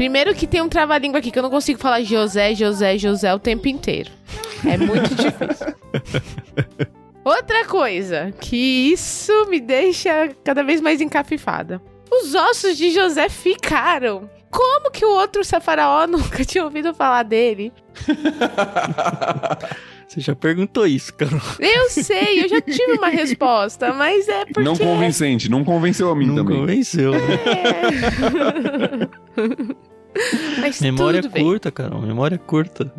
Primeiro que tem um trava-língua aqui que eu não consigo falar José, José, José o tempo inteiro. É muito difícil. [LAUGHS] Outra coisa, que isso me deixa cada vez mais encafifada. Os ossos de José ficaram. Como que o outro faraó [LAUGHS] nunca tinha ouvido falar dele? [LAUGHS] Você já perguntou isso, Carol. Eu sei, eu já tive uma resposta, mas é porque... Não convincente, não convenceu a mim não também. Não convenceu, né? É. [LAUGHS] Mas memória curta, Carol, memória curta.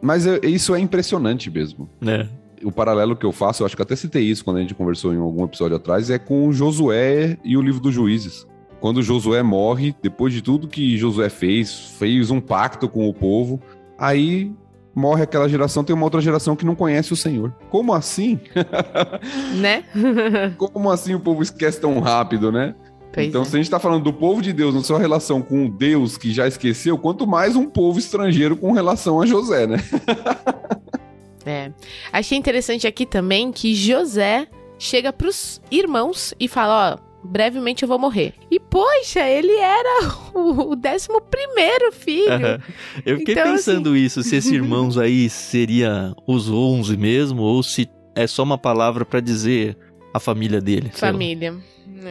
Mas eu, isso é impressionante mesmo. É. O paralelo que eu faço, eu acho que até citei isso quando a gente conversou em algum episódio atrás, é com Josué e o livro dos juízes. Quando Josué morre, depois de tudo que Josué fez, fez um pacto com o povo, aí morre aquela geração, tem uma outra geração que não conhece o Senhor. Como assim? [LAUGHS] né? [LAUGHS] Como assim o povo esquece tão rápido, né? Pois então, é. se a gente está falando do povo de Deus na sua relação com o Deus que já esqueceu, quanto mais um povo estrangeiro com relação a José, né? [LAUGHS] é. Achei interessante aqui também que José chega para os irmãos e fala: Ó, brevemente eu vou morrer. E, poxa, ele era [LAUGHS] o décimo primeiro filho. Uhum. Eu fiquei então, pensando assim... isso, se esses irmãos [LAUGHS] aí seria os onze mesmo, ou se é só uma palavra para dizer a família dele. Família.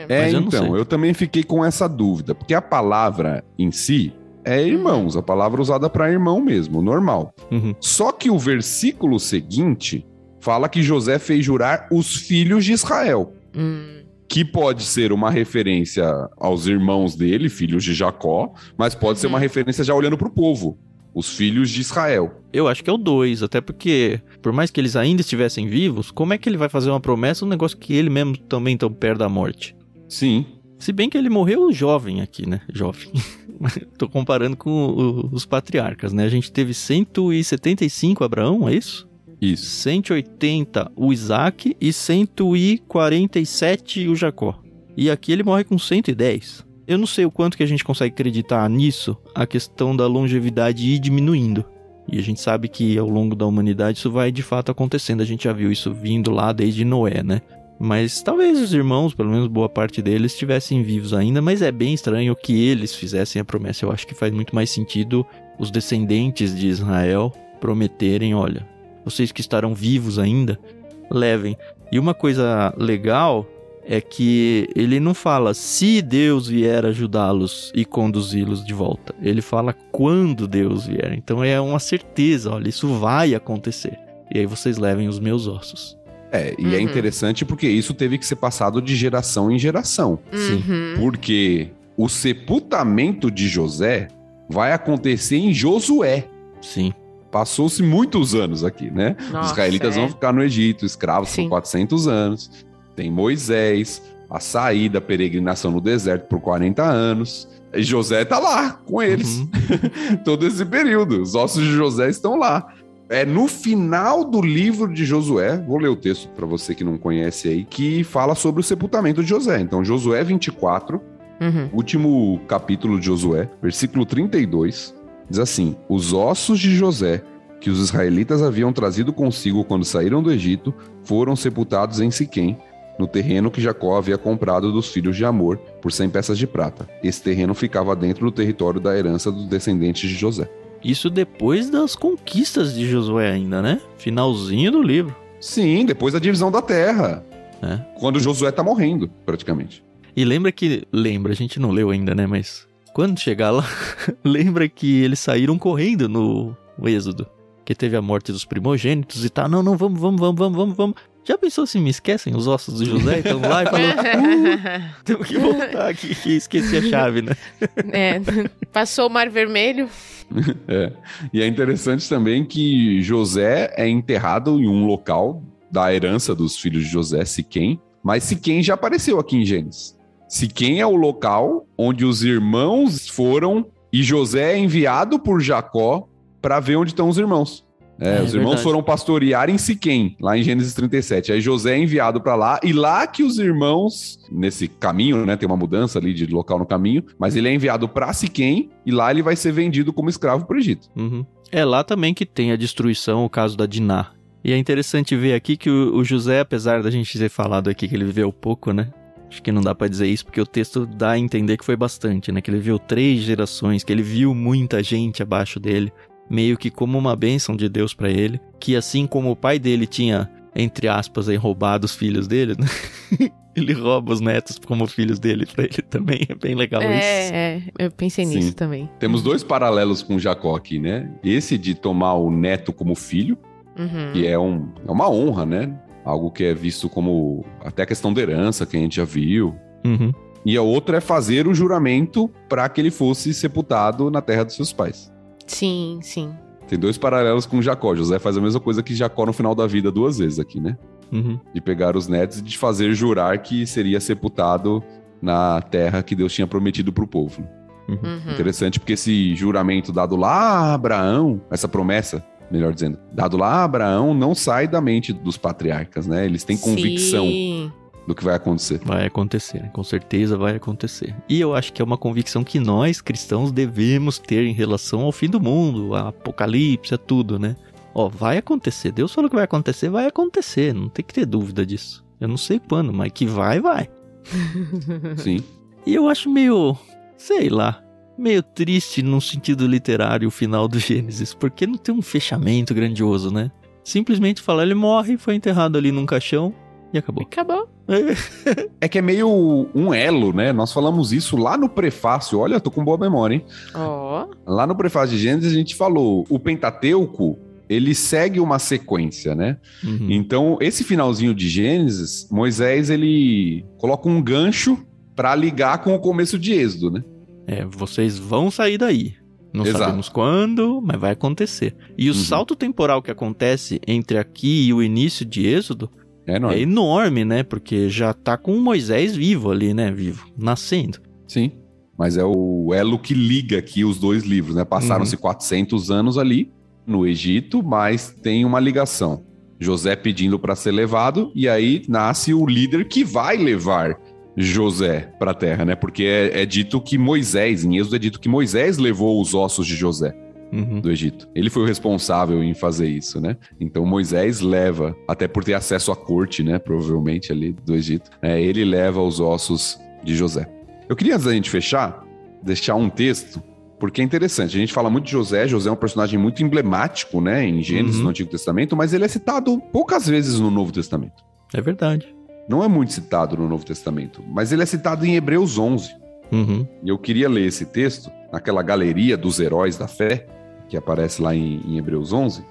É, eu então, eu também fiquei com essa dúvida, porque a palavra em si é uhum. irmãos, a palavra usada para irmão mesmo, normal. Uhum. Só que o versículo seguinte fala que José fez jurar os filhos de Israel. Hum. Que pode ser uma referência aos irmãos dele, filhos de Jacó, mas pode uhum. ser uma uhum. referência já olhando para o povo os filhos de Israel. Eu acho que é o 2, até porque, por mais que eles ainda estivessem vivos, como é que ele vai fazer uma promessa, um negócio que ele mesmo também tão perto da morte? Sim. Se bem que ele morreu jovem aqui, né? Jovem. [LAUGHS] Tô comparando com os patriarcas, né? A gente teve 175 Abraão, é isso? Isso. 180 o Isaac e 147 o Jacó. E aqui ele morre com 110. Eu não sei o quanto que a gente consegue acreditar nisso, a questão da longevidade ir diminuindo. E a gente sabe que ao longo da humanidade isso vai de fato acontecendo. A gente já viu isso vindo lá desde Noé, né? Mas talvez os irmãos, pelo menos boa parte deles, estivessem vivos ainda, mas é bem estranho que eles fizessem a promessa. Eu acho que faz muito mais sentido os descendentes de Israel prometerem: olha, vocês que estarão vivos ainda, levem. E uma coisa legal é que ele não fala se Deus vier ajudá-los e conduzi-los de volta. Ele fala quando Deus vier. Então é uma certeza, olha, isso vai acontecer. E aí vocês levem os meus ossos. É, e é uhum. é interessante porque isso teve que ser passado de geração em geração. Sim. Uhum. Porque o sepultamento de José vai acontecer em Josué. Sim. Passou-se muitos anos aqui, né? Nossa, Os israelitas é. vão ficar no Egito, escravos Sim. por 400 anos. Tem Moisés, a saída, a peregrinação no deserto por 40 anos. E José tá lá com eles. Uhum. [LAUGHS] Todo esse período. Os ossos de José estão lá. É no final do livro de Josué, vou ler o texto para você que não conhece aí, que fala sobre o sepultamento de José. Então, Josué 24, uhum. último capítulo de Josué, versículo 32, diz assim: Os ossos de José, que os israelitas haviam trazido consigo quando saíram do Egito, foram sepultados em Siquém, no terreno que Jacó havia comprado dos filhos de Amor por 100 peças de prata. Esse terreno ficava dentro do território da herança dos descendentes de José. Isso depois das conquistas de Josué ainda, né? Finalzinho do livro. Sim, depois da divisão da terra. É. Quando Josué tá morrendo, praticamente. E lembra que. Lembra, a gente não leu ainda, né? Mas quando chegar lá, [LAUGHS] lembra que eles saíram correndo no Êxodo. Que teve a morte dos primogênitos e tal. Não, não, vamos, vamos, vamos, vamos, vamos, vamos. Já pensou se me esquecem os ossos do José? Então lá e falou, uh, temos que voltar aqui, que esqueci a chave, né? É, passou o Mar Vermelho. [LAUGHS] É. E é interessante também que José é enterrado em um local da herança dos filhos de José, Siquém, mas Siquém já apareceu aqui em Gênesis. Siquém é o local onde os irmãos foram e José é enviado por Jacó para ver onde estão os irmãos. É, É, os irmãos verdade. foram pastorear em Siquém, lá em Gênesis 37. Aí José é enviado para lá, e lá que os irmãos, nesse caminho, né, tem uma mudança ali de local no caminho, mas ele é enviado para Siquém, e lá ele vai ser vendido como escravo para o Egito. Uhum. É lá também que tem a destruição, o caso da Diná. E é interessante ver aqui que o, o José, apesar da gente ter falado aqui que ele viveu pouco, né? Acho que não dá pra dizer isso, porque o texto dá a entender que foi bastante, né? Que ele viu três gerações, que ele viu muita gente abaixo dele, meio que como uma bênção de Deus pra ele. Que assim como o pai dele tinha, entre aspas, aí, roubado os filhos dele, né? [LAUGHS] ele rouba os netos como filhos dele pra ele também. É bem legal isso. É, é, eu pensei Sim. nisso também. Temos dois paralelos com Jacó aqui, né? Esse de tomar o neto como filho, Uhum. que é, um, é uma honra, né? Algo que é visto como até a questão da herança, que a gente já viu. Uhum. E a outra é fazer o juramento para que ele fosse sepultado na terra dos seus pais. Sim, sim. Tem dois paralelos com Jacó. José faz a mesma coisa que Jacó no final da vida duas vezes aqui, né? Uhum. De pegar os netos e de fazer jurar que seria sepultado na terra que Deus tinha prometido para o povo. Uhum. Uhum. Interessante porque esse juramento dado lá a Abraão, essa promessa, melhor dizendo, dado lá a Abraão, não sai da mente dos patriarcas, né? Eles têm convicção Sim. Do que vai acontecer. Vai acontecer, né? com certeza vai acontecer. E eu acho que é uma convicção que nós, cristãos, devemos ter em relação ao fim do mundo, a apocalipse, a tudo, né? Ó, vai acontecer. Deus falou que vai acontecer, vai acontecer. Não tem que ter dúvida disso. Eu não sei quando, mas que vai, vai. [LAUGHS] Sim. E eu acho meio, sei lá, meio triste num sentido literário o final do [LAUGHS] Gênesis, porque não tem um fechamento grandioso, né? Simplesmente falar, ele morre, foi enterrado ali num caixão e acabou. Acabou. [LAUGHS] É que é meio um elo, né? Nós falamos isso lá no prefácio. Olha, eu tô com boa memória, hein? Ó. Lá no prefácio de Gênesis a gente falou, o Pentateuco, ele segue uma sequência, né? Uhum. Então, esse finalzinho de Gênesis, Moisés ele coloca um gancho para ligar com o começo de Êxodo, né? É, vocês vão sair daí. Não Exato. sabemos quando, mas vai acontecer. E o Uhum. salto temporal que acontece entre aqui e o início de Êxodo É enorme. é enorme, né? Porque já tá com Moisés vivo ali, né? Vivo, nascendo. Sim. Mas é o elo que liga aqui os dois livros, né? Passaram-se 400 anos ali no Egito, mas tem uma ligação. José pedindo para ser levado, e aí nasce o líder que vai levar José para a terra, né? Porque é, é dito que Moisés, em Êxodo é dito que Moisés levou os ossos de José Uhum. do Egito. Ele foi o responsável em fazer isso, né? Então Moisés leva, até por ter acesso à corte, né? Provavelmente ali do Egito, né? ele leva os ossos de José. Eu queria, antes da gente fechar, deixar um texto, porque é interessante. A gente fala muito de José, José é um personagem muito emblemático, né? Em Gênesis, Uhum. no Antigo Testamento, mas ele é citado poucas vezes no Novo Testamento. É verdade. Não é muito citado no Novo Testamento, mas ele é citado em Hebreus 11. Uhum. E eu queria ler esse texto naquela galeria dos heróis da fé, que aparece lá em, em Hebreus 11.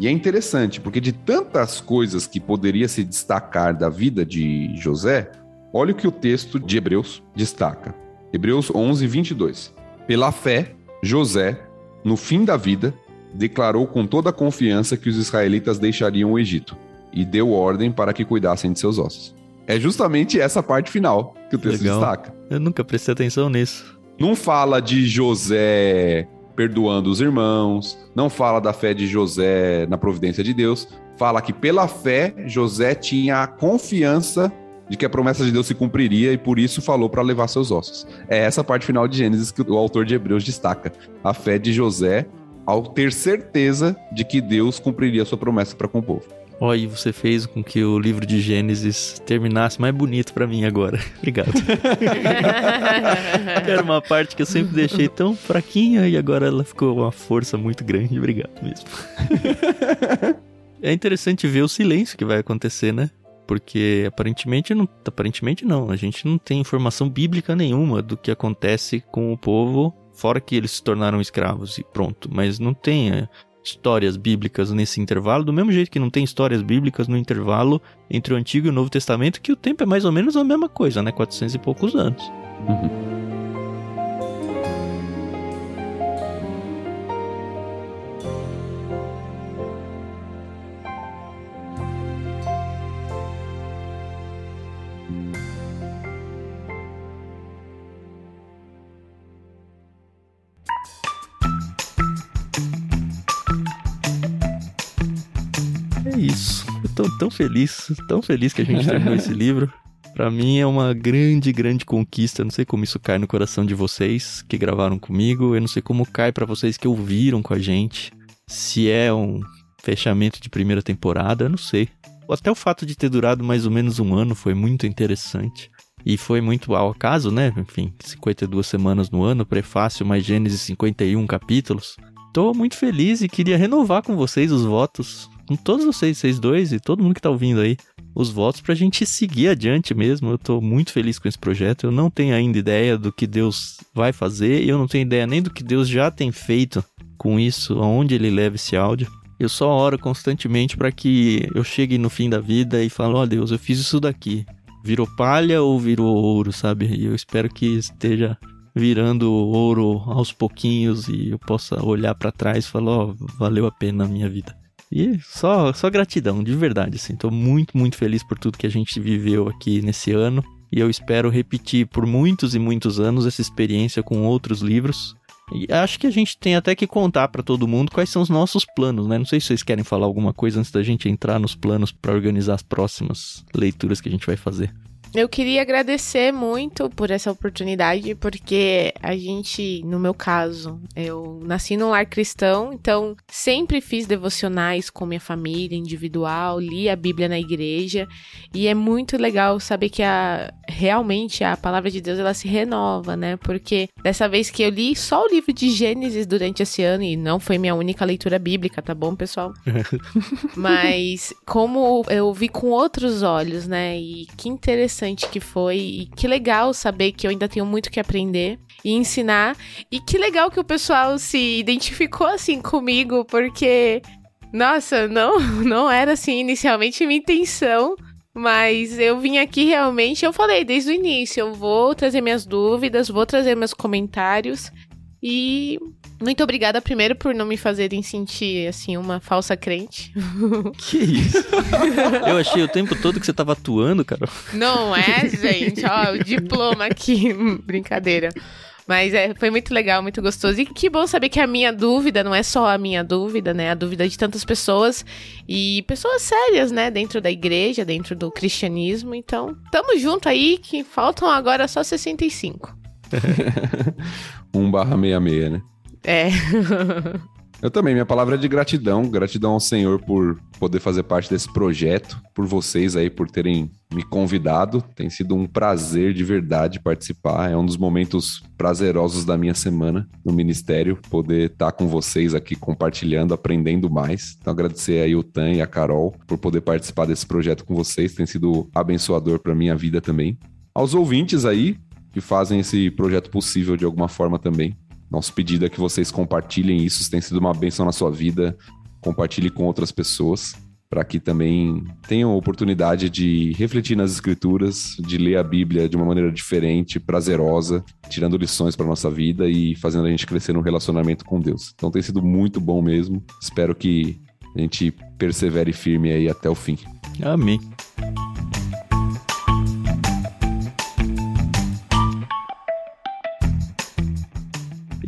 E é interessante, porque de tantas coisas que poderia se destacar da vida de José, olha o que o texto de Hebreus destaca. Hebreus 11, 22. Pela fé, José, no fim da vida, declarou com toda a confiança que os israelitas deixariam o Egito e deu ordem para que cuidassem de seus ossos. É justamente essa parte final que o texto Legal. destaca Eu nunca prestei atenção nisso. não fala de José perdoando os irmãos, não fala da fé de José na providência de Deus, fala que pela fé José tinha a confiança de que a promessa de Deus se cumpriria e por isso falou para levar seus ossos. É essa parte final de Gênesis que o autor de Hebreus destaca, a fé de José ao ter certeza de que Deus cumpriria sua promessa para com o povo. Ó, e você fez com que o livro de Gênesis terminasse mais bonito pra mim agora. [LAUGHS] Obrigado. [LAUGHS] Era uma parte que eu sempre deixei tão fraquinha e agora ela ficou uma força muito grande. Obrigado mesmo. [LAUGHS] é interessante ver o silêncio que vai acontecer, né? Porque aparentemente não, aparentemente não, a gente não tem informação bíblica nenhuma do que acontece com o povo, fora que eles se tornaram escravos e pronto, mas não tem é, histórias bíblicas nesse intervalo, do mesmo jeito que não tem histórias bíblicas no intervalo entre o Antigo e o Novo Testamento, que o tempo é mais ou menos a mesma coisa, né? 400 e poucos anos. Isso. Eu tô tão feliz, tão feliz que a gente terminou esse [LAUGHS] livro. Para mim é uma grande, grande conquista. Eu não sei como isso cai no coração de vocês que gravaram comigo. Eu não sei como cai para vocês que ouviram com a gente. Se é um fechamento de primeira temporada, eu não sei. Até o fato de ter durado mais ou menos um ano foi muito interessante. E foi muito ao acaso, né? Enfim, 52 semanas no ano, prefácio mais Gênesis 51 capítulos. Tô muito feliz e queria renovar com vocês os votos, com todos vocês, vocês dois e todo mundo que tá ouvindo aí, os votos pra gente seguir adiante mesmo. Eu tô muito feliz com esse projeto. Eu não tenho ainda ideia do que Deus vai fazer, eu não tenho ideia nem do que Deus já tem feito com isso, aonde ele leva esse áudio. Eu só oro constantemente para que eu chegue no fim da vida e falo, ó oh, Deus, eu fiz isso daqui. Virou palha ou virou ouro, sabe? E eu espero que esteja virando ouro aos pouquinhos e eu possa olhar para trás e falar, ó, oh, valeu a pena a minha vida. E só, só gratidão, de verdade, assim. Tô muito, muito feliz por tudo que a gente viveu aqui nesse ano. E eu espero repetir por muitos e muitos anos essa experiência com outros livros. E acho que a gente tem até que contar para todo mundo quais são os nossos planos, né? Não sei se vocês querem falar alguma coisa antes da gente entrar nos planos para organizar as próximas leituras que a gente vai fazer. Eu queria agradecer muito por essa oportunidade, porque a gente, no meu caso, eu nasci num lar cristão, então sempre fiz devocionais com minha família, individual, li a Bíblia na igreja, e é muito legal saber que a, realmente a palavra de Deus ela se renova, né? Porque dessa vez que eu li só o livro de Gênesis durante esse ano, e não foi minha única leitura bíblica, tá bom, pessoal? [LAUGHS] Mas como eu vi com outros olhos, né? E que interessante interessante que foi e que legal saber que eu ainda tenho muito que aprender e ensinar. E que legal que o pessoal se identificou assim comigo, porque nossa, não [LAUGHS] não era assim inicialmente minha intenção, mas eu vim aqui realmente, eu falei desde o início, eu vou trazer minhas dúvidas, vou trazer meus comentários e muito obrigada primeiro por não me fazerem sentir, assim, uma falsa crente. [LAUGHS] Que isso? Eu achei o tempo todo que você tava atuando, cara. Não é, gente? Ó, o diploma aqui. [LAUGHS] Brincadeira. Mas é, foi muito legal, muito gostoso. E que bom saber que a minha dúvida não é só a minha dúvida, né? A dúvida de tantas pessoas e pessoas sérias, né? Dentro da igreja, dentro do cristianismo. Então, tamo junto aí, que faltam agora só 65. 1 [LAUGHS] barra 66, né? É. [LAUGHS] Eu também, minha palavra é de gratidão, gratidão ao Senhor por poder fazer parte desse projeto, por vocês aí por terem me convidado. Tem sido um prazer de verdade participar. É um dos momentos prazerosos da minha semana no ministério, poder estar com vocês aqui compartilhando, aprendendo mais. Então agradecer aí o Tan e a Carol por poder participar desse projeto com vocês. Tem sido abençoador para minha vida também. Aos ouvintes aí que fazem esse projeto possível de alguma forma também. Nosso pedido é que vocês compartilhem isso, tem sido uma benção na sua vida, compartilhe com outras pessoas, para que também tenham a oportunidade de refletir nas escrituras, de ler a Bíblia de uma maneira diferente, prazerosa, tirando lições para nossa vida e fazendo a gente crescer no relacionamento com Deus. Então tem sido muito bom mesmo. Espero que a gente persevere firme aí até o fim. Amém.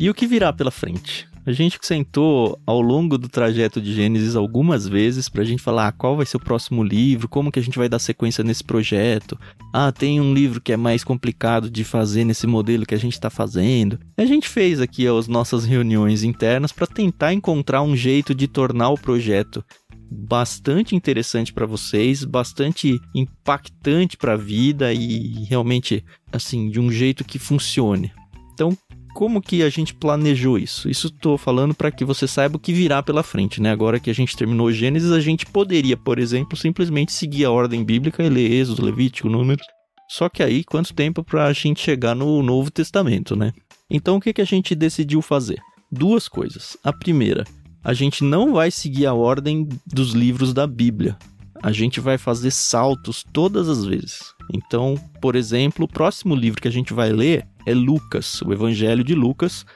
E o que virá pela frente? A gente sentou ao longo do trajeto de Gênesis algumas vezes para a gente falar ah, qual vai ser o próximo livro, como que a gente vai dar sequência nesse projeto. Ah, tem um livro que é mais complicado de fazer nesse modelo que a gente está fazendo. A gente fez aqui as nossas reuniões internas para tentar encontrar um jeito de tornar o projeto bastante interessante para vocês, bastante impactante para a vida e realmente assim de um jeito que funcione. Então, como que a gente planejou isso? Isso estou falando para que você saiba o que virá pela frente, né? Agora que a gente terminou Gênesis, a gente poderia, por exemplo, simplesmente seguir a ordem bíblica e ler Êxodo, Levítico, Números. Só que aí, quanto tempo para a gente chegar no Novo Testamento, né? Então, o que, que a gente decidiu fazer? Duas coisas. A primeira, a gente não vai seguir a ordem dos livros da Bíblia. A gente vai fazer saltos todas as vezes. Então, por exemplo, o próximo livro que a gente vai ler é Lucas, o Evangelho de Lucas.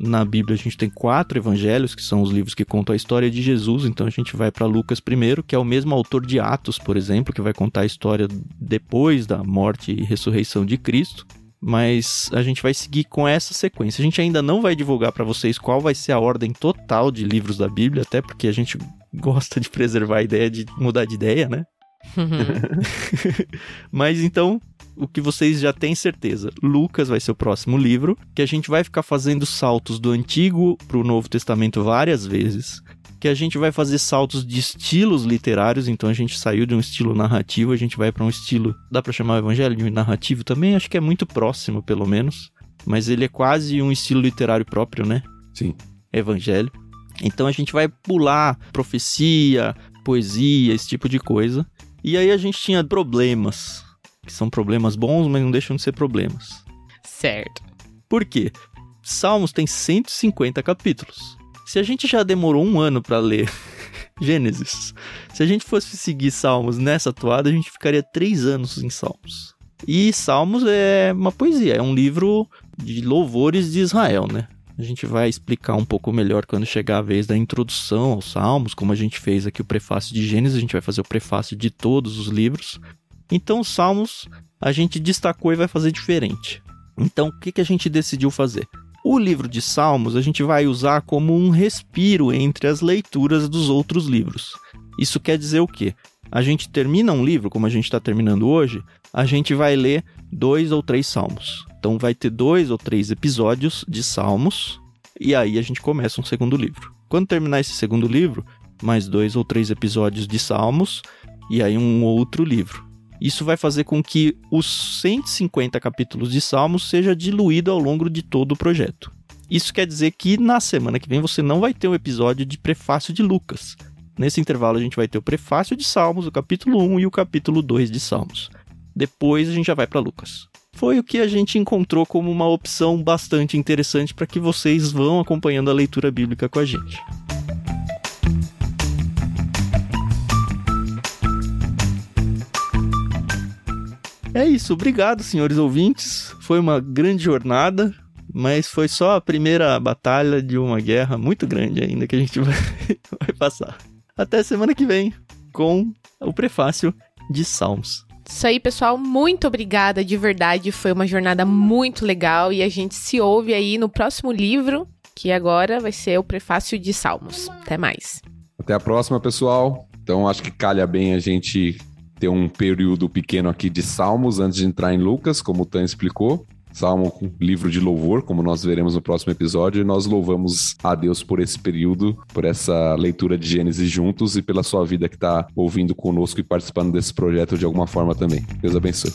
Na Bíblia a gente tem quatro evangelhos, que são os livros que contam a história de Jesus, então a gente vai para Lucas primeiro, que é o mesmo autor de Atos, por exemplo, que vai contar a história depois da morte e ressurreição de Cristo. Mas a gente vai seguir com essa sequência. A gente ainda não vai divulgar para vocês qual vai ser a ordem total de livros da Bíblia, até porque a gente gosta de preservar a ideia de mudar de ideia, né? [LAUGHS] mas então, o que vocês já têm certeza, Lucas vai ser o próximo livro, que a gente vai ficar fazendo saltos do Antigo para o Novo Testamento várias vezes que a gente vai fazer saltos de estilos literários, então a gente saiu de um estilo narrativo, a gente vai para um estilo, dá para chamar o evangelho de narrativo também, acho que é muito próximo, pelo menos, mas ele é quase um estilo literário próprio, né? Sim. Evangelho. Então a gente vai pular profecia, poesia, esse tipo de coisa. E aí a gente tinha problemas, que são problemas bons, mas não deixam de ser problemas. Certo. Por quê? Salmos tem 150 capítulos. Se a gente já demorou um ano para ler [LAUGHS] Gênesis, se a gente fosse seguir Salmos nessa toada, a gente ficaria três anos em Salmos. E Salmos é uma poesia, é um livro de louvores de Israel, né? A gente vai explicar um pouco melhor quando chegar a vez da introdução aos Salmos, como a gente fez aqui o prefácio de Gênesis, a gente vai fazer o prefácio de todos os livros. Então, os Salmos a gente destacou e vai fazer diferente. Então, o que, que a gente decidiu fazer? O livro de Salmos a gente vai usar como um respiro entre as leituras dos outros livros. Isso quer dizer o quê? A gente termina um livro, como a gente está terminando hoje, a gente vai ler dois ou três salmos. Então vai ter dois ou três episódios de salmos e aí a gente começa um segundo livro. Quando terminar esse segundo livro, mais dois ou três episódios de salmos e aí um outro livro. Isso vai fazer com que os 150 capítulos de Salmos seja diluído ao longo de todo o projeto. Isso quer dizer que na semana que vem você não vai ter um episódio de prefácio de Lucas. Nesse intervalo a gente vai ter o prefácio de Salmos, o capítulo 1 e o capítulo 2 de Salmos. Depois a gente já vai para Lucas. Foi o que a gente encontrou como uma opção bastante interessante para que vocês vão acompanhando a leitura bíblica com a gente. É isso, obrigado, senhores ouvintes. Foi uma grande jornada, mas foi só a primeira batalha de uma guerra muito grande ainda que a gente [LAUGHS] vai, vai passar. Até semana que vem com o prefácio de Salmos. Isso aí, pessoal. Muito obrigada, de verdade. Foi uma jornada muito legal e a gente se ouve aí no próximo livro, que agora vai ser o prefácio de Salmos. Até mais. Até a próxima, pessoal. Então, acho que calha bem a gente ter um período pequeno aqui de salmos antes de entrar em Lucas, como o Tan explicou. Salmo, livro de louvor, como nós veremos no próximo episódio, e nós louvamos a Deus por esse período, por essa leitura de Gênesis juntos e pela sua vida que está ouvindo conosco e participando desse projeto de alguma forma também. Deus abençoe.